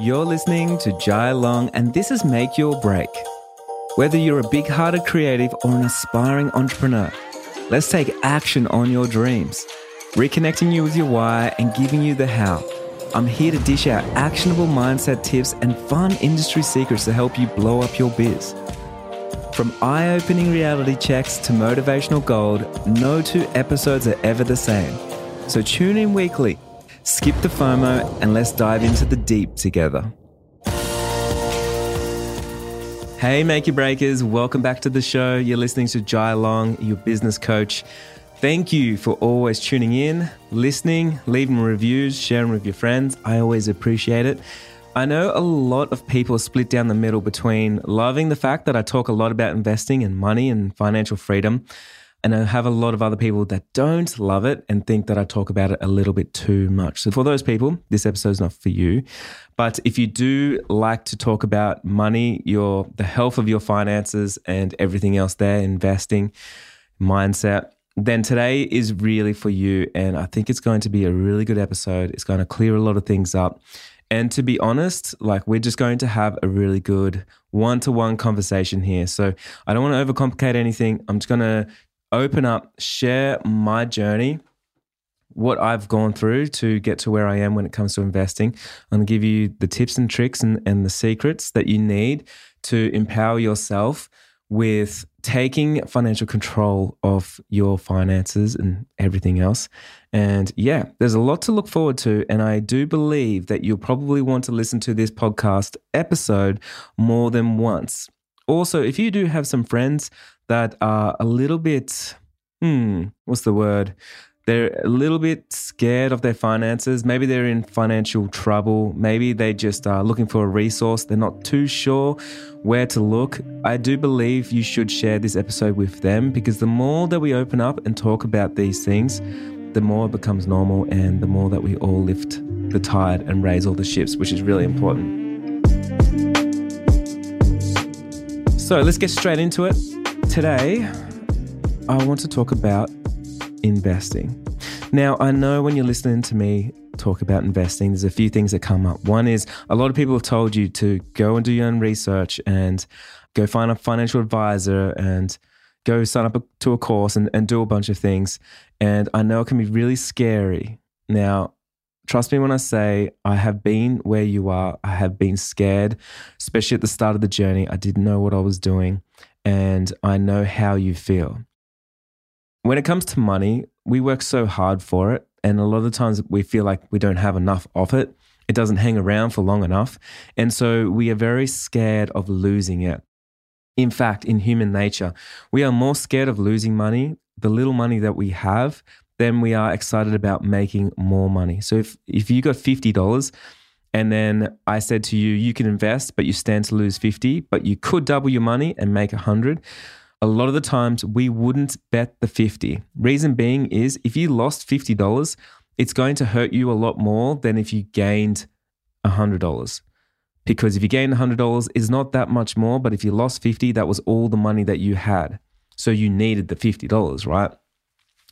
You're listening to Jai Long, and this is Make Your Break. Whether you're a big hearted creative or an aspiring entrepreneur, let's take action on your dreams, reconnecting you with your why and giving you the how. I'm here to dish out actionable mindset tips and fun industry secrets to help you blow up your biz. From eye opening reality checks to motivational gold, no two episodes are ever the same. So tune in weekly, skip the FOMO, and let's dive into the deep together. Hey, Make Your Breakers, welcome back to the show. You're listening to Jai Long, your business coach. Thank you for always tuning in, listening, leaving reviews, sharing with your friends. I always appreciate it. I know a lot of people split down the middle between loving the fact that I talk a lot about investing and money and financial freedom. And I have a lot of other people that don't love it and think that I talk about it a little bit too much. So, for those people, this episode is not for you. But if you do like to talk about money, your the health of your finances and everything else there, investing, mindset, then today is really for you. And I think it's going to be a really good episode. It's going to clear a lot of things up. And to be honest, like we're just going to have a really good one to one conversation here. So I don't want to overcomplicate anything. I'm just going to open up, share my journey, what I've gone through to get to where I am when it comes to investing. I'm going to give you the tips and tricks and, and the secrets that you need to empower yourself with taking financial control of your finances and everything else. And yeah, there's a lot to look forward to. And I do believe that you'll probably want to listen to this podcast episode more than once. Also, if you do have some friends that are a little bit, hmm, what's the word? They're a little bit scared of their finances. Maybe they're in financial trouble. Maybe they just are looking for a resource. They're not too sure where to look. I do believe you should share this episode with them because the more that we open up and talk about these things, the more it becomes normal and the more that we all lift the tide and raise all the ships, which is really important. So let's get straight into it. Today, I want to talk about investing. Now, I know when you're listening to me talk about investing, there's a few things that come up. One is a lot of people have told you to go and do your own research and go find a financial advisor and go sign up to a course and, and do a bunch of things. And I know it can be really scary. Now, trust me when I say I have been where you are. I have been scared, especially at the start of the journey. I didn't know what I was doing and I know how you feel. When it comes to money, we work so hard for it. And a lot of the times we feel like we don't have enough of it. It doesn't hang around for long enough. And so we are very scared of losing it. In fact, in human nature, we are more scared of losing money, the little money that we have, than we are excited about making more money. So if, if you got $50 and then I said to you, you can invest, but you stand to lose 50, but you could double your money and make 100. A lot of the times we wouldn't bet the 50. Reason being is if you lost $50, it's going to hurt you a lot more than if you gained $100. Because if you gained $100, it's not that much more, but if you lost 50, that was all the money that you had. So you needed the $50, right?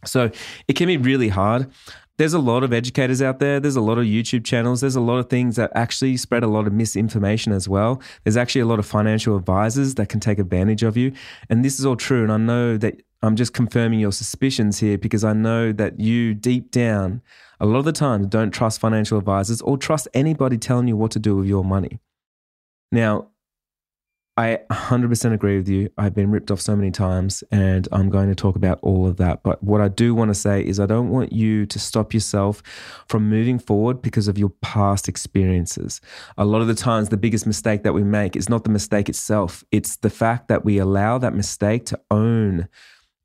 So it can be really hard there's a lot of educators out there. There's a lot of YouTube channels. There's a lot of things that actually spread a lot of misinformation as well. There's actually a lot of financial advisors that can take advantage of you. And this is all true. And I know that I'm just confirming your suspicions here because I know that you deep down, a lot of the time, don't trust financial advisors or trust anybody telling you what to do with your money. Now, I 100% agree with you. I've been ripped off so many times, and I'm going to talk about all of that. But what I do want to say is, I don't want you to stop yourself from moving forward because of your past experiences. A lot of the times, the biggest mistake that we make is not the mistake itself, it's the fact that we allow that mistake to own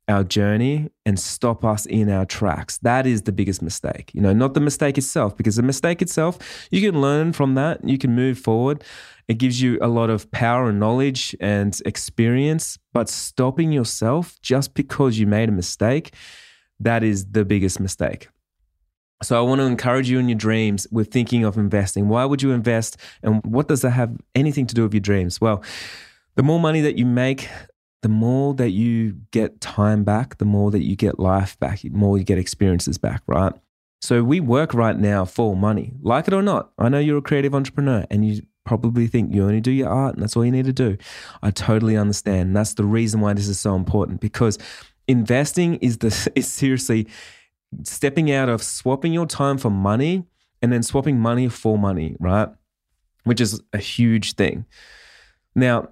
our journey and stop us in our tracks. That is the biggest mistake. You know, not the mistake itself, because the mistake itself, you can learn from that, you can move forward. It gives you a lot of power and knowledge and experience, but stopping yourself just because you made a mistake, that is the biggest mistake. So I want to encourage you in your dreams with thinking of investing. Why would you invest and what does that have anything to do with your dreams? Well, the more money that you make, the more that you get time back, the more that you get life back, the more you get experiences back, right? So we work right now for money, like it or not. I know you're a creative entrepreneur and you probably think you only do your art and that's all you need to do. I totally understand. And that's the reason why this is so important because investing is the is seriously stepping out of swapping your time for money and then swapping money for money, right? Which is a huge thing. Now,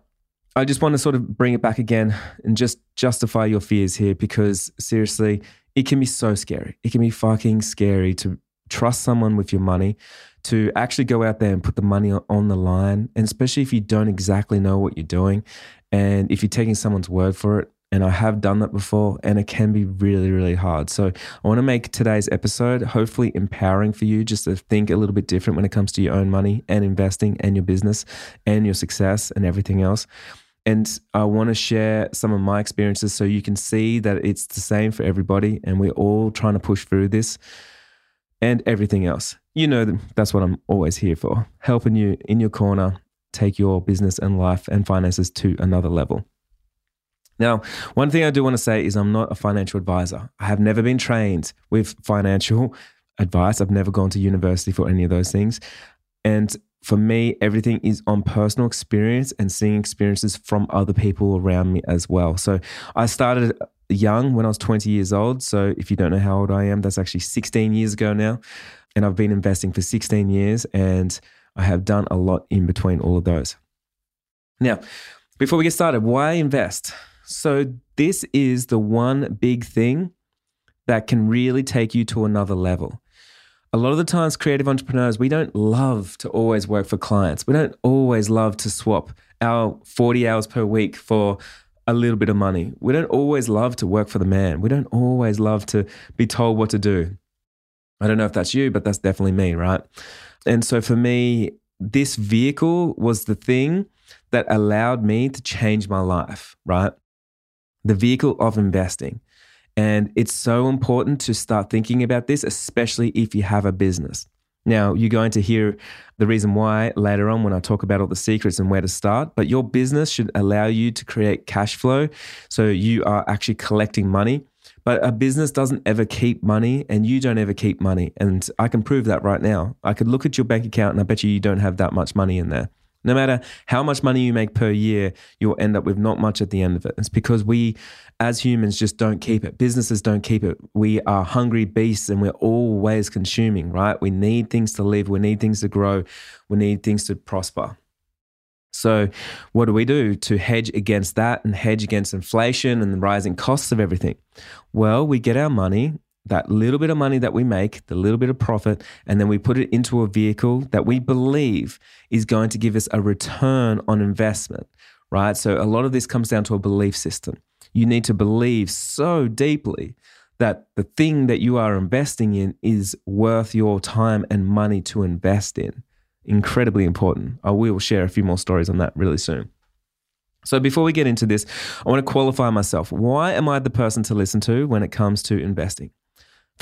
I just want to sort of bring it back again and just justify your fears here because seriously, it can be so scary. It can be fucking scary to trust someone with your money, to actually go out there and put the money on the line, and especially if you don't exactly know what you're doing and if you're taking someone's word for it. And I have done that before, and it can be really, really hard. So, I want to make today's episode hopefully empowering for you just to think a little bit different when it comes to your own money and investing and your business and your success and everything else. And I want to share some of my experiences so you can see that it's the same for everybody and we're all trying to push through this and everything else. You know, that's what I'm always here for helping you in your corner take your business and life and finances to another level. Now, one thing I do want to say is I'm not a financial advisor. I have never been trained with financial advice. I've never gone to university for any of those things. And for me, everything is on personal experience and seeing experiences from other people around me as well. So I started young when I was 20 years old. So if you don't know how old I am, that's actually 16 years ago now. And I've been investing for 16 years and I have done a lot in between all of those. Now, before we get started, why invest? So, this is the one big thing that can really take you to another level a lot of the times creative entrepreneurs we don't love to always work for clients. We don't always love to swap our 40 hours per week for a little bit of money. We don't always love to work for the man. We don't always love to be told what to do. I don't know if that's you but that's definitely me right? And so for me this vehicle was the thing that allowed me to change my life right? The vehicle of investing and it's so important to start thinking about this, especially if you have a business. Now, you're going to hear the reason why later on when I talk about all the secrets and where to start, but your business should allow you to create cash flow. So you are actually collecting money. But a business doesn't ever keep money and you don't ever keep money. And I can prove that right now. I could look at your bank account and I bet you you don't have that much money in there. No matter how much money you make per year, you'll end up with not much at the end of it. It's because we, as humans, just don't keep it. Businesses don't keep it. We are hungry beasts and we're always consuming, right? We need things to live, we need things to grow, we need things to prosper. So, what do we do to hedge against that and hedge against inflation and the rising costs of everything? Well, we get our money that little bit of money that we make, the little bit of profit, and then we put it into a vehicle that we believe is going to give us a return on investment, right? So a lot of this comes down to a belief system. You need to believe so deeply that the thing that you are investing in is worth your time and money to invest in. Incredibly important. I will share a few more stories on that really soon. So, before we get into this, I want to qualify myself. Why am I the person to listen to when it comes to investing?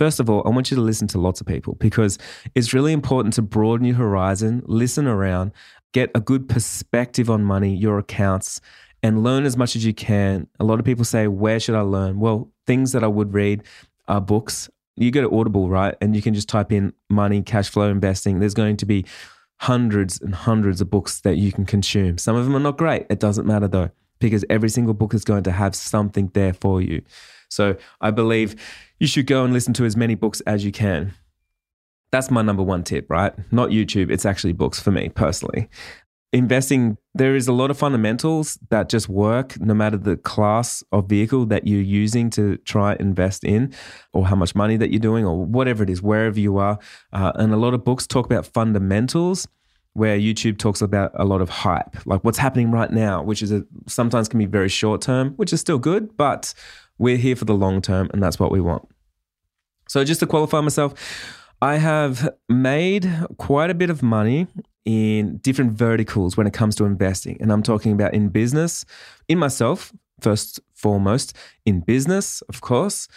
First of all, I want you to listen to lots of people because it's really important to broaden your horizon, listen around, get a good perspective on money, your accounts, and learn as much as you can. A lot of people say, Where should I learn? Well, things that I would read are books. You go to Audible, right? And you can just type in money, cash flow investing. There's going to be hundreds and hundreds of books that you can consume. Some of them are not great. It doesn't matter though, because every single book is going to have something there for you. So I believe you should go and listen to as many books as you can. That's my number one tip, right? Not YouTube, it's actually books for me personally. Investing, there is a lot of fundamentals that just work no matter the class of vehicle that you're using to try invest in, or how much money that you're doing, or whatever it is, wherever you are. Uh, and a lot of books talk about fundamentals where YouTube talks about a lot of hype, like what's happening right now, which is a, sometimes can be very short term, which is still good, but we're here for the long term, and that's what we want. So, just to qualify myself, I have made quite a bit of money in different verticals when it comes to investing. And I'm talking about in business, in myself, first foremost, in business, of course,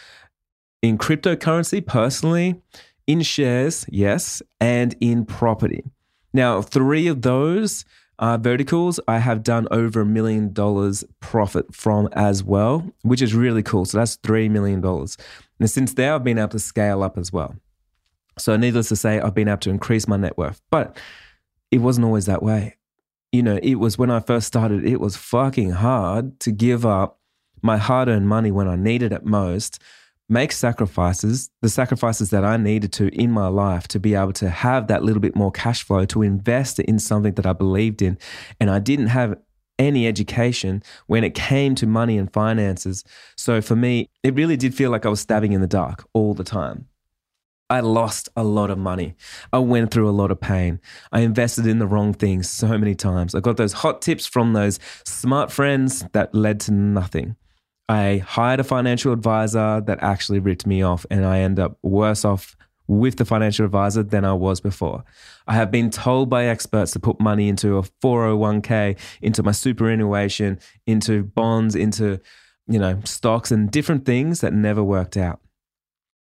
in cryptocurrency personally, in shares, yes, and in property. Now, three of those uh, verticals, I have done over a million dollars profit from as well, which is really cool. So that's $3 million. And since there, I've been able to scale up as well. So, needless to say, I've been able to increase my net worth, but it wasn't always that way. You know, it was when I first started, it was fucking hard to give up my hard earned money when I needed it most, make sacrifices, the sacrifices that I needed to in my life to be able to have that little bit more cash flow to invest in something that I believed in. And I didn't have any education when it came to money and finances. So for me, it really did feel like I was stabbing in the dark all the time. I lost a lot of money. I went through a lot of pain. I invested in the wrong things so many times. I got those hot tips from those smart friends that led to nothing. I hired a financial advisor that actually ripped me off, and I end up worse off with the financial advisor than I was before. I have been told by experts to put money into a 401k, into my superannuation, into bonds, into you know, stocks and different things that never worked out.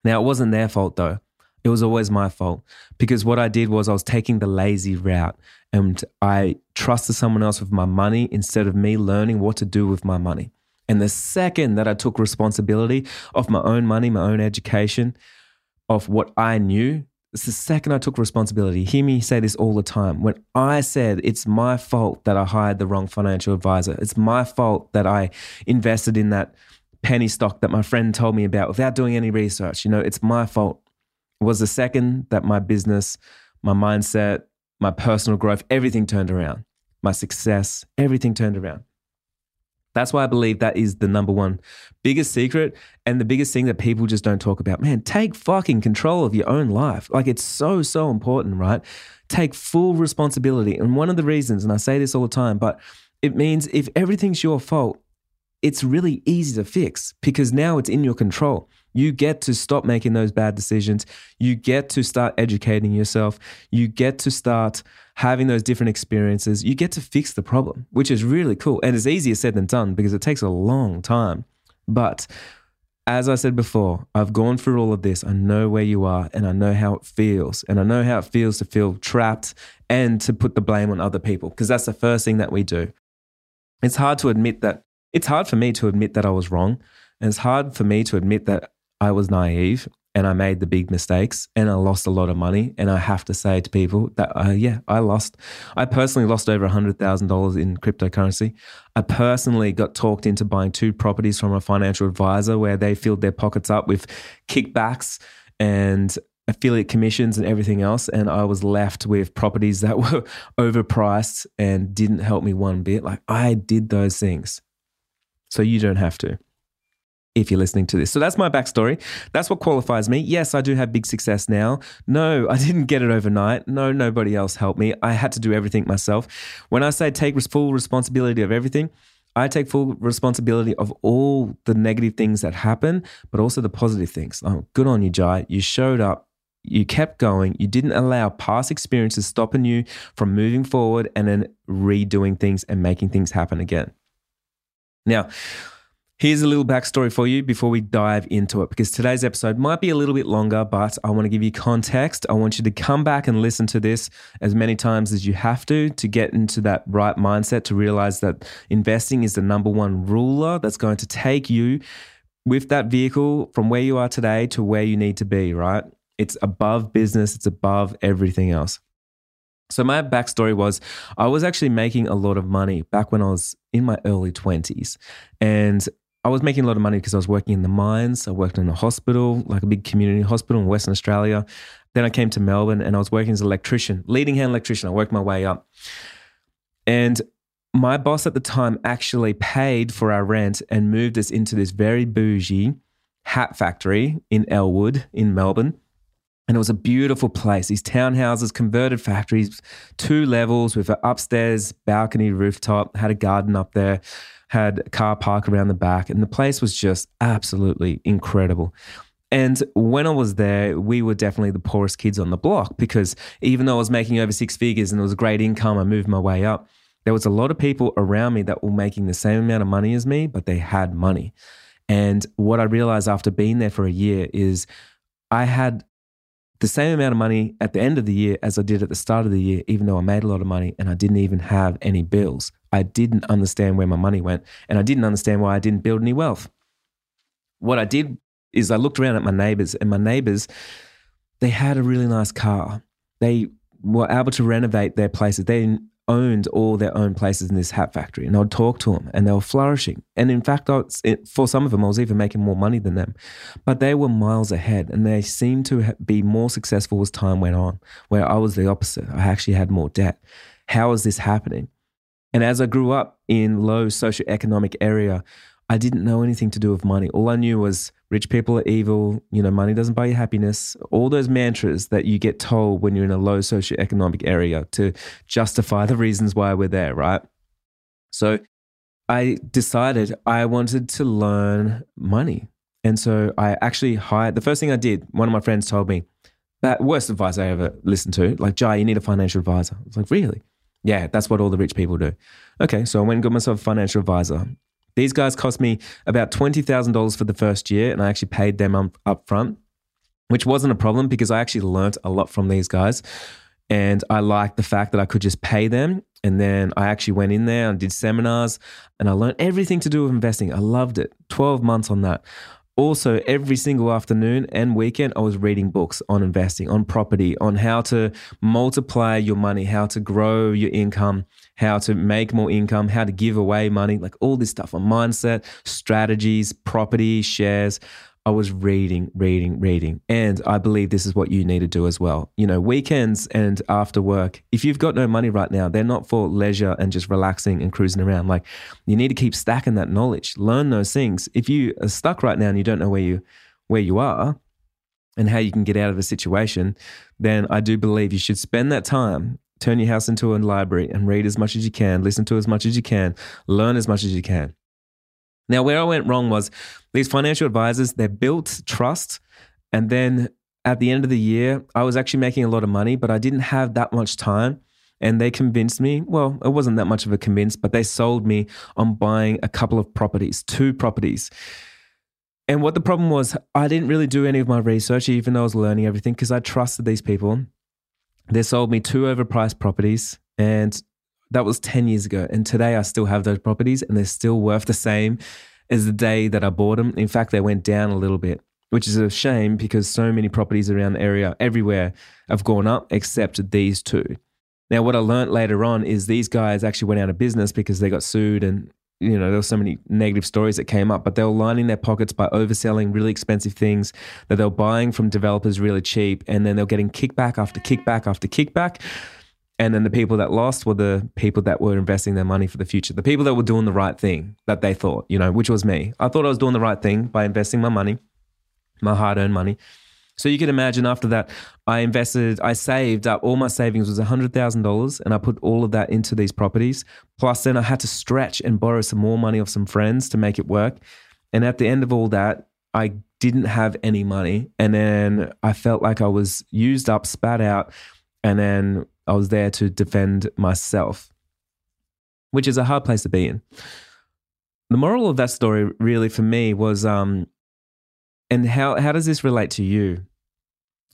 Now, it wasn't their fault though. It was always my fault because what I did was I was taking the lazy route and I trusted someone else with my money instead of me learning what to do with my money. And the second that I took responsibility of my own money, my own education, of what I knew, it's the second I took responsibility. Hear me say this all the time. When I said it's my fault that I hired the wrong financial advisor, it's my fault that I invested in that penny stock that my friend told me about without doing any research. You know, it's my fault. It was the second that my business, my mindset, my personal growth, everything turned around. My success, everything turned around. That's why I believe that is the number one biggest secret and the biggest thing that people just don't talk about. Man, take fucking control of your own life. Like it's so, so important, right? Take full responsibility. And one of the reasons, and I say this all the time, but it means if everything's your fault, it's really easy to fix because now it's in your control. You get to stop making those bad decisions. You get to start educating yourself. You get to start having those different experiences. You get to fix the problem, which is really cool. And it's easier said than done because it takes a long time. But as I said before, I've gone through all of this. I know where you are and I know how it feels. And I know how it feels to feel trapped and to put the blame on other people because that's the first thing that we do. It's hard to admit that, it's hard for me to admit that I was wrong. And it's hard for me to admit that I was naive and I made the big mistakes and I lost a lot of money. And I have to say to people that, uh, yeah, I lost. I personally lost over $100,000 in cryptocurrency. I personally got talked into buying two properties from a financial advisor where they filled their pockets up with kickbacks and affiliate commissions and everything else. And I was left with properties that were overpriced and didn't help me one bit. Like I did those things. So you don't have to if you're listening to this. So that's my backstory. That's what qualifies me. Yes, I do have big success now. No, I didn't get it overnight. No, nobody else helped me. I had to do everything myself. When I say take full responsibility of everything, I take full responsibility of all the negative things that happen, but also the positive things. Oh, good on you, Jai. You showed up. You kept going. You didn't allow past experiences stopping you from moving forward and then redoing things and making things happen again. Now, Here's a little backstory for you before we dive into it, because today's episode might be a little bit longer, but I want to give you context. I want you to come back and listen to this as many times as you have to to get into that right mindset to realize that investing is the number one ruler that's going to take you with that vehicle from where you are today to where you need to be, right? It's above business, it's above everything else. So, my backstory was I was actually making a lot of money back when I was in my early 20s. And I was making a lot of money because I was working in the mines. I worked in a hospital, like a big community hospital in Western Australia. Then I came to Melbourne and I was working as an electrician, leading hand electrician. I worked my way up. And my boss at the time actually paid for our rent and moved us into this very bougie hat factory in Elwood in Melbourne. And it was a beautiful place. These townhouses, converted factories, two levels with an upstairs balcony rooftop, had a garden up there had a car park around the back, and the place was just absolutely incredible. And when I was there, we were definitely the poorest kids on the block because even though I was making over six figures and it was great income, I moved my way up. There was a lot of people around me that were making the same amount of money as me, but they had money. And what I realized after being there for a year is I had the same amount of money at the end of the year as I did at the start of the year, even though I made a lot of money and I didn't even have any bills. I didn't understand where my money went and I didn't understand why I didn't build any wealth. What I did is I looked around at my neighbors and my neighbors, they had a really nice car. They were able to renovate their places. They owned all their own places in this hat factory. And I'd talk to them and they were flourishing. And in fact, was, for some of them, I was even making more money than them. But they were miles ahead and they seemed to be more successful as time went on, where I was the opposite. I actually had more debt. How is this happening? And as I grew up in low socioeconomic area, I didn't know anything to do with money. All I knew was rich people are evil, you know, money doesn't buy you happiness. All those mantras that you get told when you're in a low socioeconomic area to justify the reasons why we're there, right? So I decided I wanted to learn money. And so I actually hired the first thing I did, one of my friends told me, that worst advice I ever listened to, like, Jai, you need a financial advisor. I was like, really? Yeah, that's what all the rich people do. Okay, so I went and got myself a financial advisor. These guys cost me about $20,000 for the first year, and I actually paid them up, front, which wasn't a problem because I actually learnt a lot from these guys. And I liked the fact that I could just pay them. And then I actually went in there and did seminars and I learned everything to do with investing. I loved it. 12 months on that. Also, every single afternoon and weekend, I was reading books on investing, on property, on how to multiply your money, how to grow your income, how to make more income, how to give away money, like all this stuff on mindset, strategies, property, shares. I was reading, reading, reading. And I believe this is what you need to do as well. You know, weekends and after work, if you've got no money right now, they're not for leisure and just relaxing and cruising around. Like you need to keep stacking that knowledge, learn those things. If you are stuck right now and you don't know where you where you are and how you can get out of a situation, then I do believe you should spend that time turn your house into a library and read as much as you can, listen to as much as you can, learn as much as you can. Now, where I went wrong was these financial advisors, they built trust. And then at the end of the year, I was actually making a lot of money, but I didn't have that much time. And they convinced me, well, it wasn't that much of a convince, but they sold me on buying a couple of properties, two properties. And what the problem was, I didn't really do any of my research, even though I was learning everything, because I trusted these people. They sold me two overpriced properties. And that was 10 years ago. And today I still have those properties and they're still worth the same as the day that I bought them. In fact, they went down a little bit, which is a shame because so many properties around the area, everywhere, have gone up except these two. Now, what I learned later on is these guys actually went out of business because they got sued and you know, there were so many negative stories that came up, but they were lining their pockets by overselling really expensive things that they were buying from developers really cheap. And then they were getting kickback after kickback after kickback. And then the people that lost were the people that were investing their money for the future, the people that were doing the right thing that they thought, you know, which was me. I thought I was doing the right thing by investing my money, my hard earned money. So you can imagine after that, I invested, I saved up, all my savings was $100,000 and I put all of that into these properties. Plus, then I had to stretch and borrow some more money off some friends to make it work. And at the end of all that, I didn't have any money. And then I felt like I was used up, spat out. And then I was there to defend myself, which is a hard place to be in. The moral of that story, really, for me, was um, and how, how does this relate to you?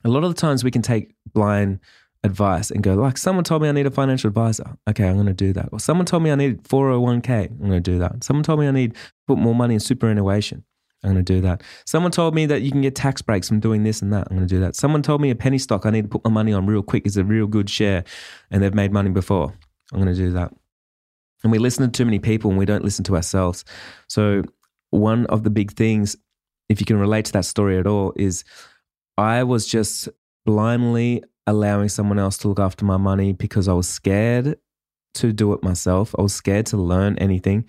A lot of the times we can take blind advice and go, like, someone told me I need a financial advisor. Okay, I'm going to do that. Or someone told me I need 401k. I'm going to do that. Someone told me I need to put more money in superannuation. I'm going to do that. Someone told me that you can get tax breaks from doing this and that. I'm going to do that. Someone told me a penny stock I need to put my money on real quick is a real good share and they've made money before. I'm going to do that. And we listen to too many people and we don't listen to ourselves. So, one of the big things, if you can relate to that story at all, is I was just blindly allowing someone else to look after my money because I was scared to do it myself. I was scared to learn anything.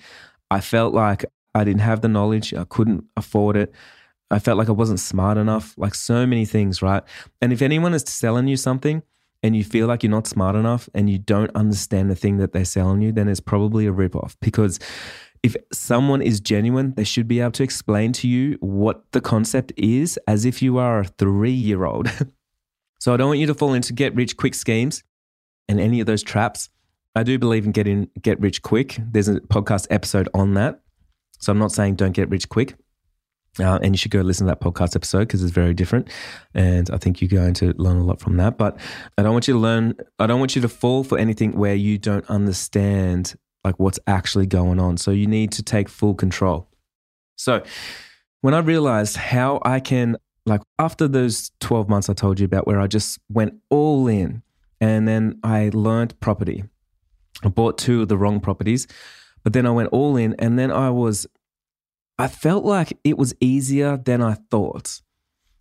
I felt like I didn't have the knowledge. I couldn't afford it. I felt like I wasn't smart enough, like so many things, right? And if anyone is selling you something and you feel like you're not smart enough and you don't understand the thing that they're selling you, then it's probably a ripoff because if someone is genuine, they should be able to explain to you what the concept is as if you are a three year old. so I don't want you to fall into get rich quick schemes and any of those traps. I do believe in getting get rich quick. There's a podcast episode on that. So I'm not saying don't get rich quick. Uh, and you should go listen to that podcast episode because it's very different. And I think you're going to learn a lot from that. But I don't want you to learn, I don't want you to fall for anything where you don't understand like what's actually going on. So you need to take full control. So when I realized how I can like after those 12 months I told you about where I just went all in and then I learned property. I bought two of the wrong properties, but then I went all in and then I was I felt like it was easier than I thought.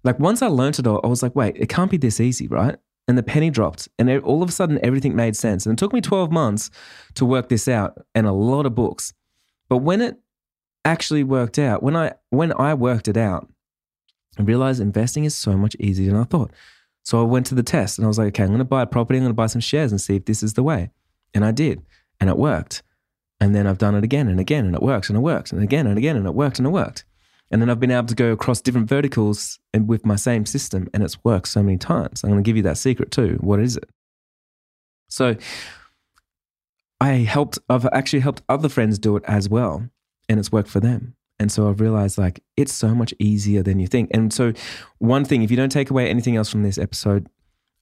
Like once I learned it all, I was like, wait, it can't be this easy, right? And the penny dropped, and all of a sudden everything made sense. And it took me 12 months to work this out and a lot of books. But when it actually worked out, when I when I worked it out, I realized investing is so much easier than I thought. So I went to the test and I was like, okay, I'm going to buy a property, I'm going to buy some shares and see if this is the way. And I did, and it worked. And then I've done it again and again, and it works and it works, and again and again, and it worked and it worked. And then I've been able to go across different verticals and with my same system, and it's worked so many times. I'm going to give you that secret too. What is it? So I helped, I've actually helped other friends do it as well, and it's worked for them. And so I've realized like it's so much easier than you think. And so, one thing, if you don't take away anything else from this episode,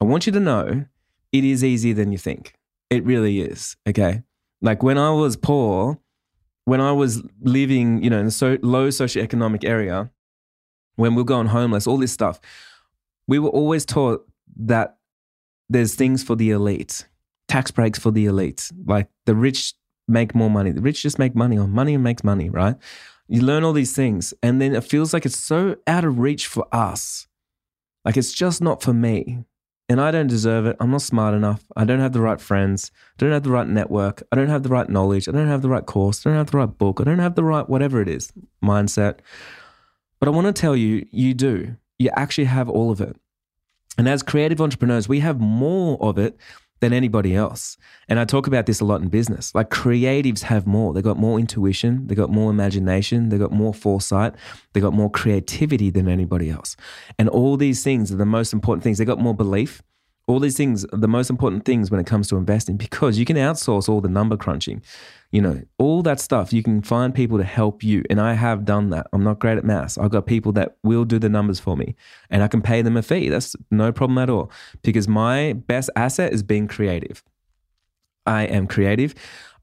I want you to know it is easier than you think. It really is. Okay. Like when I was poor, when I was living, you know, in a so low socioeconomic area, when we were going homeless, all this stuff, we were always taught that there's things for the elite, tax breaks for the elite. Like the rich make more money. The rich just make money on money and makes money, right? You learn all these things, and then it feels like it's so out of reach for us. Like it's just not for me and I don't deserve it. I'm not smart enough. I don't have the right friends. I don't have the right network. I don't have the right knowledge. I don't have the right course. I don't have the right book. I don't have the right whatever it is mindset. But I want to tell you, you do. You actually have all of it. And as creative entrepreneurs, we have more of it than anybody else. And I talk about this a lot in business. Like creatives have more. They got more intuition, they got more imagination, they got more foresight, they got more creativity than anybody else. And all these things are the most important things. They got more belief, all these things are the most important things when it comes to investing because you can outsource all the number crunching you know all that stuff. You can find people to help you and i have done that. I'm not great at maths. I've got people that will do the numbers for me and i can pay them a fee. That's no problem at all because my best asset is being creative. I am creative.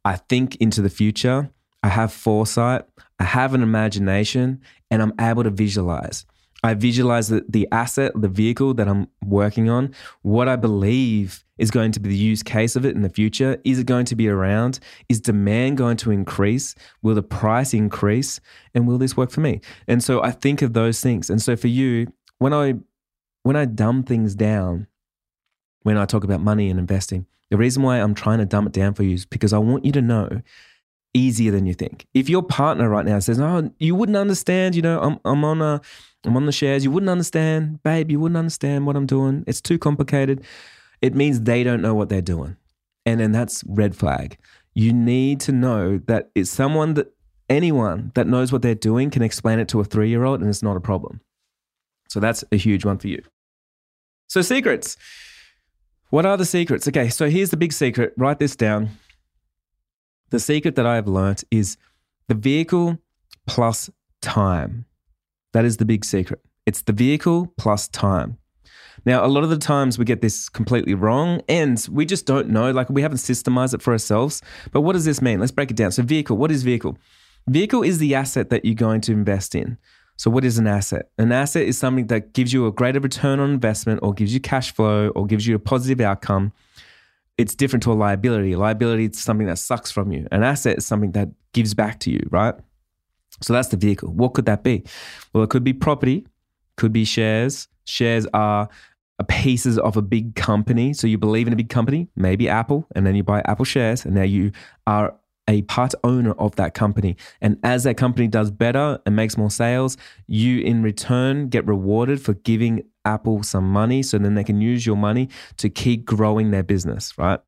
I think into the future. I have foresight. I have an imagination and i'm able to visualize I visualize the, the asset, the vehicle that I'm working on, what I believe is going to be the use case of it in the future. Is it going to be around? Is demand going to increase? Will the price increase? And will this work for me? And so I think of those things. And so for you, when I when I dumb things down, when I talk about money and investing, the reason why I'm trying to dumb it down for you is because I want you to know easier than you think. If your partner right now says, "Oh, you wouldn't understand," you know, I'm I'm on a I'm on the shares. You wouldn't understand, babe. You wouldn't understand what I'm doing. It's too complicated. It means they don't know what they're doing. And then that's red flag. You need to know that it's someone that anyone that knows what they're doing can explain it to a three year old and it's not a problem. So that's a huge one for you. So, secrets. What are the secrets? Okay, so here's the big secret. Write this down. The secret that I have learnt is the vehicle plus time. That is the big secret. It's the vehicle plus time. Now, a lot of the times we get this completely wrong and we just don't know, like we haven't systemized it for ourselves. But what does this mean? Let's break it down. So, vehicle, what is vehicle? Vehicle is the asset that you're going to invest in. So, what is an asset? An asset is something that gives you a greater return on investment or gives you cash flow or gives you a positive outcome. It's different to a liability. A liability is something that sucks from you. An asset is something that gives back to you, right? So that's the vehicle. What could that be? Well, it could be property, could be shares. Shares are pieces of a big company. So you believe in a big company, maybe Apple, and then you buy Apple shares, and now you are a part owner of that company. And as that company does better and makes more sales, you in return get rewarded for giving Apple some money so then they can use your money to keep growing their business, right?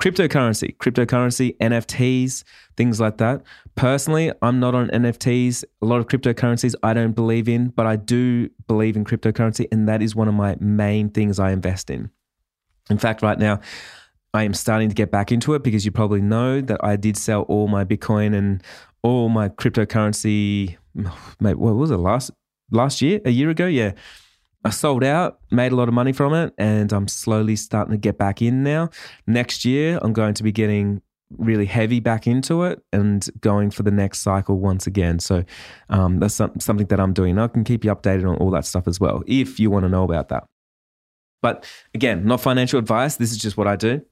Cryptocurrency, cryptocurrency, NFTs, things like that. Personally, I'm not on NFTs. A lot of cryptocurrencies I don't believe in, but I do believe in cryptocurrency, and that is one of my main things I invest in. In fact, right now, I am starting to get back into it because you probably know that I did sell all my Bitcoin and all my cryptocurrency. Mate, what was it last last year? A year ago? Yeah. I sold out, made a lot of money from it, and I'm slowly starting to get back in now. Next year, I'm going to be getting really heavy back into it and going for the next cycle once again. So um, that's some, something that I'm doing. I can keep you updated on all that stuff as well if you want to know about that. But again, not financial advice. This is just what I do.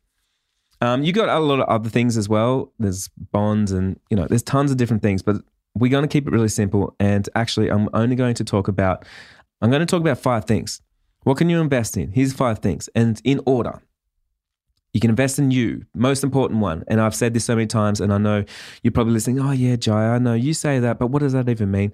Um, you got a lot of other things as well. There's bonds and you know, there's tons of different things, but we're going to keep it really simple. And actually, I'm only going to talk about, I'm going to talk about five things. What can you invest in? Here's five things, and in order. You can invest in you, most important one. And I've said this so many times, and I know you're probably listening. Oh, yeah, Jai, I know you say that, but what does that even mean?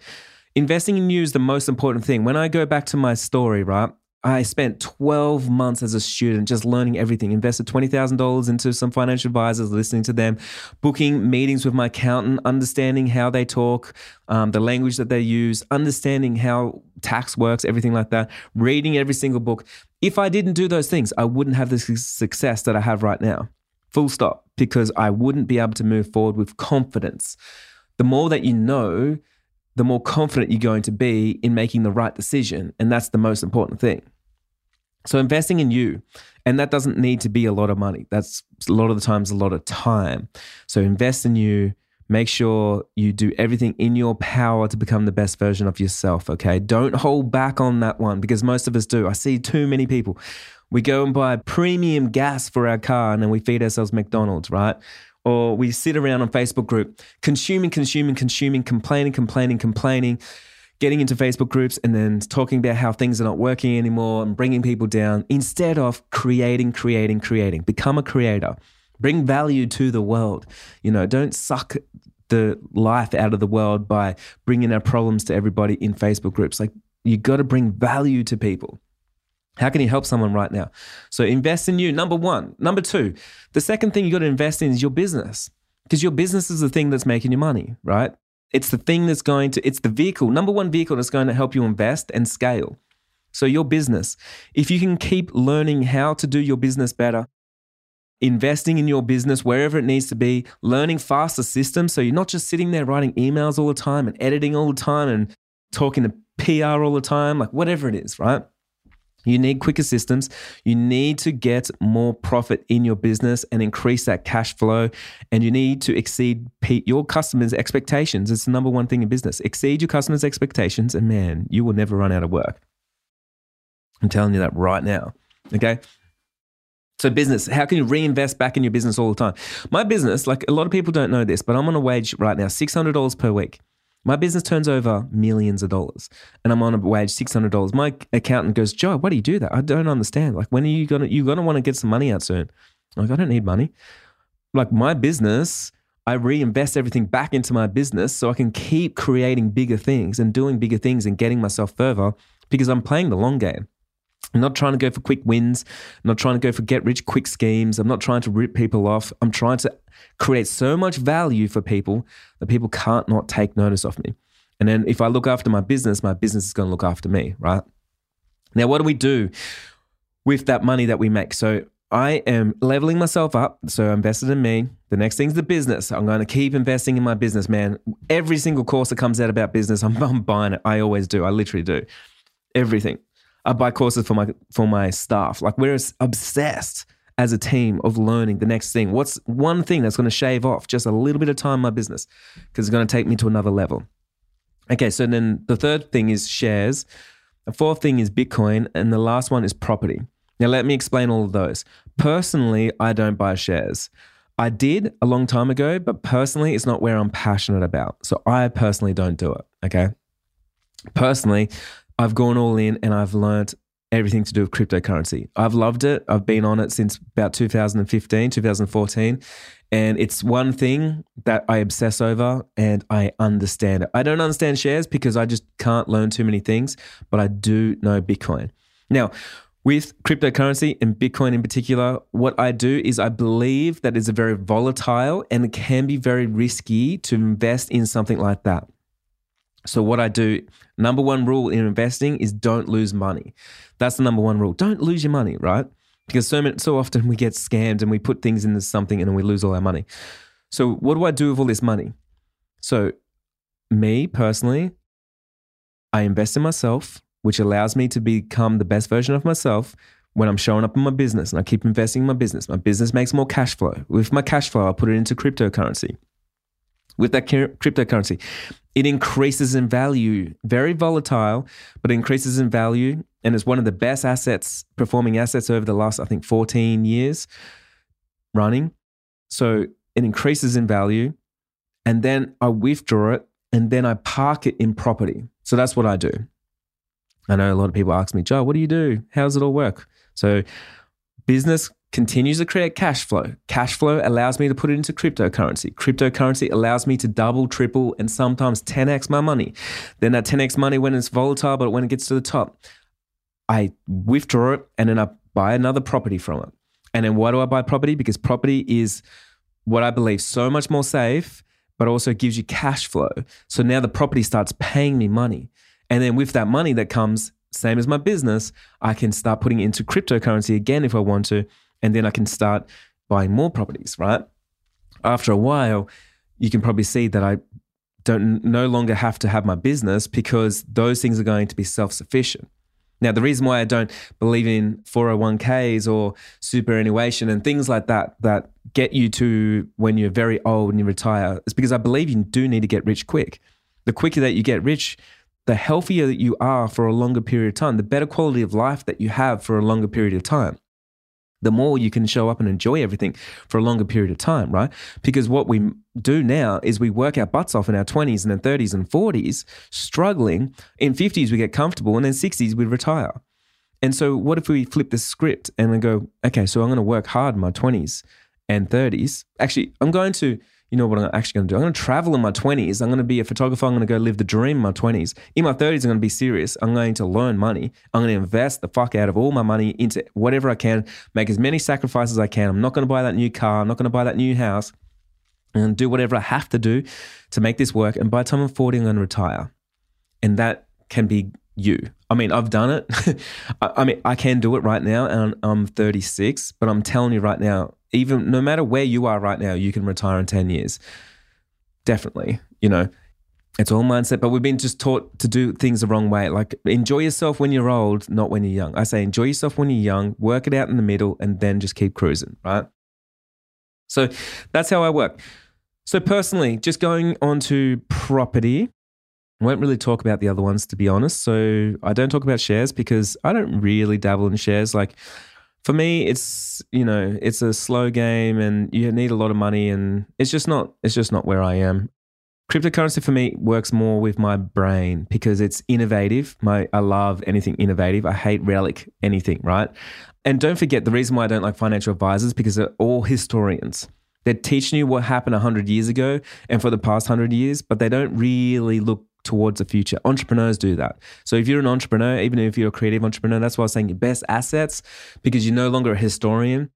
Investing in you is the most important thing. When I go back to my story, right? I spent 12 months as a student just learning everything, invested $20,000 into some financial advisors, listening to them, booking meetings with my accountant, understanding how they talk, um, the language that they use, understanding how tax works, everything like that, reading every single book. If I didn't do those things, I wouldn't have the success that I have right now. Full stop, because I wouldn't be able to move forward with confidence. The more that you know, the more confident you're going to be in making the right decision. And that's the most important thing. So investing in you, and that doesn't need to be a lot of money. That's a lot of the times a lot of time. So invest in you. Make sure you do everything in your power to become the best version of yourself. Okay. Don't hold back on that one because most of us do. I see too many people. We go and buy premium gas for our car and then we feed ourselves McDonald's, right? Or we sit around on Facebook group consuming, consuming, consuming, complaining, complaining, complaining getting into Facebook groups and then talking about how things are not working anymore and bringing people down instead of creating, creating, creating. Become a creator. Bring value to the world. You know, don't suck the life out of the world by bringing our problems to everybody in Facebook groups. Like, you got to bring value to people. How can you help someone right now? So invest in you. Number one. Number two, the second thing you got to invest in is your business because your business is the thing that's making you money, right? It's the thing that's going to, it's the vehicle, number one vehicle that's going to help you invest and scale. So, your business, if you can keep learning how to do your business better, investing in your business wherever it needs to be, learning faster systems. So, you're not just sitting there writing emails all the time and editing all the time and talking to PR all the time, like whatever it is, right? You need quicker systems. You need to get more profit in your business and increase that cash flow. And you need to exceed your customers' expectations. It's the number one thing in business. Exceed your customers' expectations, and man, you will never run out of work. I'm telling you that right now. Okay. So, business, how can you reinvest back in your business all the time? My business, like a lot of people don't know this, but I'm on a wage right now, $600 per week. My business turns over millions of dollars and I'm on a wage $600. My accountant goes, Joe, why do you do that? I don't understand. Like, when are you going to, you're going to want to get some money out soon. I'm like, I don't need money. Like, my business, I reinvest everything back into my business so I can keep creating bigger things and doing bigger things and getting myself further because I'm playing the long game. I'm not trying to go for quick wins. I'm not trying to go for get rich quick schemes. I'm not trying to rip people off. I'm trying to create so much value for people that people can't not take notice of me. And then if I look after my business, my business is going to look after me, right? Now, what do we do with that money that we make? So I am leveling myself up. So I invested in me. The next thing's the business. I'm going to keep investing in my business, man. Every single course that comes out about business, I'm, I'm buying it. I always do. I literally do. Everything. I buy courses for my for my staff. Like we're obsessed as a team of learning the next thing. What's one thing that's going to shave off just a little bit of time in my business because it's going to take me to another level. Okay, so then the third thing is shares. The fourth thing is Bitcoin, and the last one is property. Now, let me explain all of those. Personally, I don't buy shares. I did a long time ago, but personally, it's not where I'm passionate about. So I personally don't do it. Okay. Personally, I've gone all in and I've learned everything to do with cryptocurrency. I've loved it. I've been on it since about 2015, 2014. And it's one thing that I obsess over and I understand it. I don't understand shares because I just can't learn too many things, but I do know Bitcoin. Now, with cryptocurrency and Bitcoin in particular, what I do is I believe that it's a very volatile and it can be very risky to invest in something like that. So, what I do, number one rule in investing is don't lose money. That's the number one rule. Don't lose your money, right? Because so, many, so often we get scammed and we put things into something and we lose all our money. So, what do I do with all this money? So, me personally, I invest in myself, which allows me to become the best version of myself, when I'm showing up in my business and I keep investing in my business, my business makes more cash flow. With my cash flow, I put it into cryptocurrency. With that cryptocurrency, it increases in value, very volatile, but increases in value. And it's one of the best assets, performing assets over the last, I think, 14 years running. So it increases in value. And then I withdraw it and then I park it in property. So that's what I do. I know a lot of people ask me, Joe, what do you do? How does it all work? So business continues to create cash flow. Cash flow allows me to put it into cryptocurrency. Cryptocurrency allows me to double, triple, and sometimes 10x my money. Then that 10x money when it's volatile, but when it gets to the top, I withdraw it and then I buy another property from it. And then why do I buy property? Because property is what I believe so much more safe, but also gives you cash flow. So now the property starts paying me money. And then with that money that comes, same as my business, I can start putting into cryptocurrency again if I want to. And then I can start buying more properties, right? After a while, you can probably see that I don't no longer have to have my business because those things are going to be self-sufficient. Now, the reason why I don't believe in 401ks or superannuation and things like that that get you to when you're very old and you retire is because I believe you do need to get rich quick. The quicker that you get rich, the healthier that you are for a longer period of time, the better quality of life that you have for a longer period of time the more you can show up and enjoy everything for a longer period of time, right? Because what we do now is we work our butts off in our 20s and then 30s and 40s, struggling. In 50s, we get comfortable, and then 60s, we retire. And so, what if we flip the script and we go, okay, so I'm going to work hard in my 20s and 30s? Actually, I'm going to you know what I'm actually going to do? I'm going to travel in my 20s. I'm going to be a photographer. I'm going to go live the dream in my 20s. In my 30s, I'm going to be serious. I'm going to learn money. I'm going to invest the fuck out of all my money into whatever I can, make as many sacrifices as I can. I'm not going to buy that new car. I'm not going to buy that new house and do whatever I have to do to make this work. And by the time I'm 40, I'm going to retire. And that can be you. I mean, I've done it. I mean, I can do it right now, and I'm 36. But I'm telling you right now, even no matter where you are right now, you can retire in 10 years. Definitely, you know, it's all mindset, but we've been just taught to do things the wrong way. Like enjoy yourself when you're old, not when you're young. I say enjoy yourself when you're young, work it out in the middle, and then just keep cruising, right? So that's how I work. So personally, just going on to property, I won't really talk about the other ones to be honest. So I don't talk about shares because I don't really dabble in shares. Like for me, it's you know it's a slow game, and you need a lot of money, and it's just not it's just not where I am. Cryptocurrency for me works more with my brain because it's innovative. My I love anything innovative. I hate relic anything, right? And don't forget the reason why I don't like financial advisors because they're all historians. They're teaching you what happened 100 years ago and for the past 100 years, but they don't really look towards the future. Entrepreneurs do that. So if you're an entrepreneur, even if you're a creative entrepreneur, that's why I was saying your best assets because you're no longer a historian,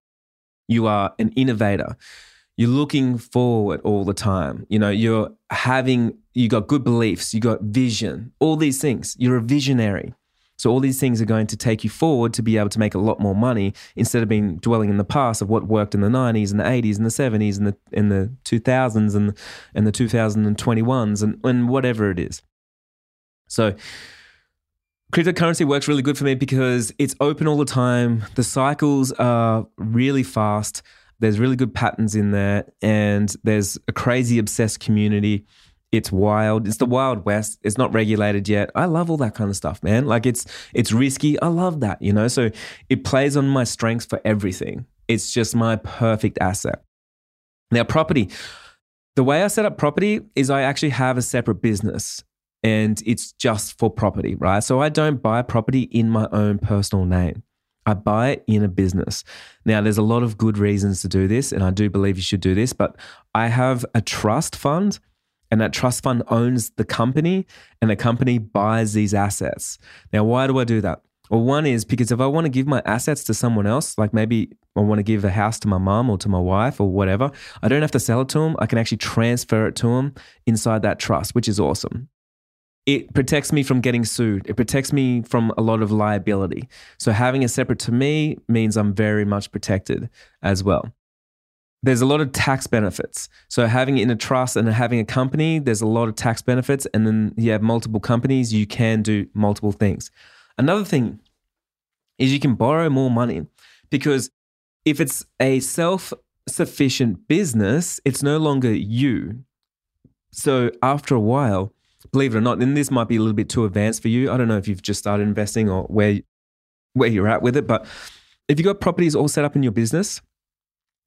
you are an innovator. You're looking forward all the time. You know, you're having, you got good beliefs, you got vision, all these things. You're a visionary. So all these things are going to take you forward to be able to make a lot more money instead of being dwelling in the past of what worked in the 90s and the 80s and the 70s and the in the 2000s and and the 2021s and and whatever it is. So cryptocurrency works really good for me because it's open all the time. The cycles are really fast. There's really good patterns in there and there's a crazy obsessed community it's wild. It's the wild west. It's not regulated yet. I love all that kind of stuff, man. Like it's it's risky. I love that, you know. So it plays on my strengths for everything. It's just my perfect asset. Now, property. The way I set up property is I actually have a separate business and it's just for property, right? So I don't buy property in my own personal name. I buy it in a business. Now, there's a lot of good reasons to do this, and I do believe you should do this, but I have a trust fund and that trust fund owns the company and the company buys these assets. Now, why do I do that? Well, one is because if I want to give my assets to someone else, like maybe I want to give a house to my mom or to my wife or whatever, I don't have to sell it to them. I can actually transfer it to them inside that trust, which is awesome. It protects me from getting sued. It protects me from a lot of liability. So having it separate to me means I'm very much protected as well there's a lot of tax benefits. So having it in a trust and having a company, there's a lot of tax benefits. And then you have multiple companies, you can do multiple things. Another thing is you can borrow more money because if it's a self sufficient business, it's no longer you. So after a while, believe it or not, and this might be a little bit too advanced for you. I don't know if you've just started investing or where where you're at with it, but if you've got properties all set up in your business,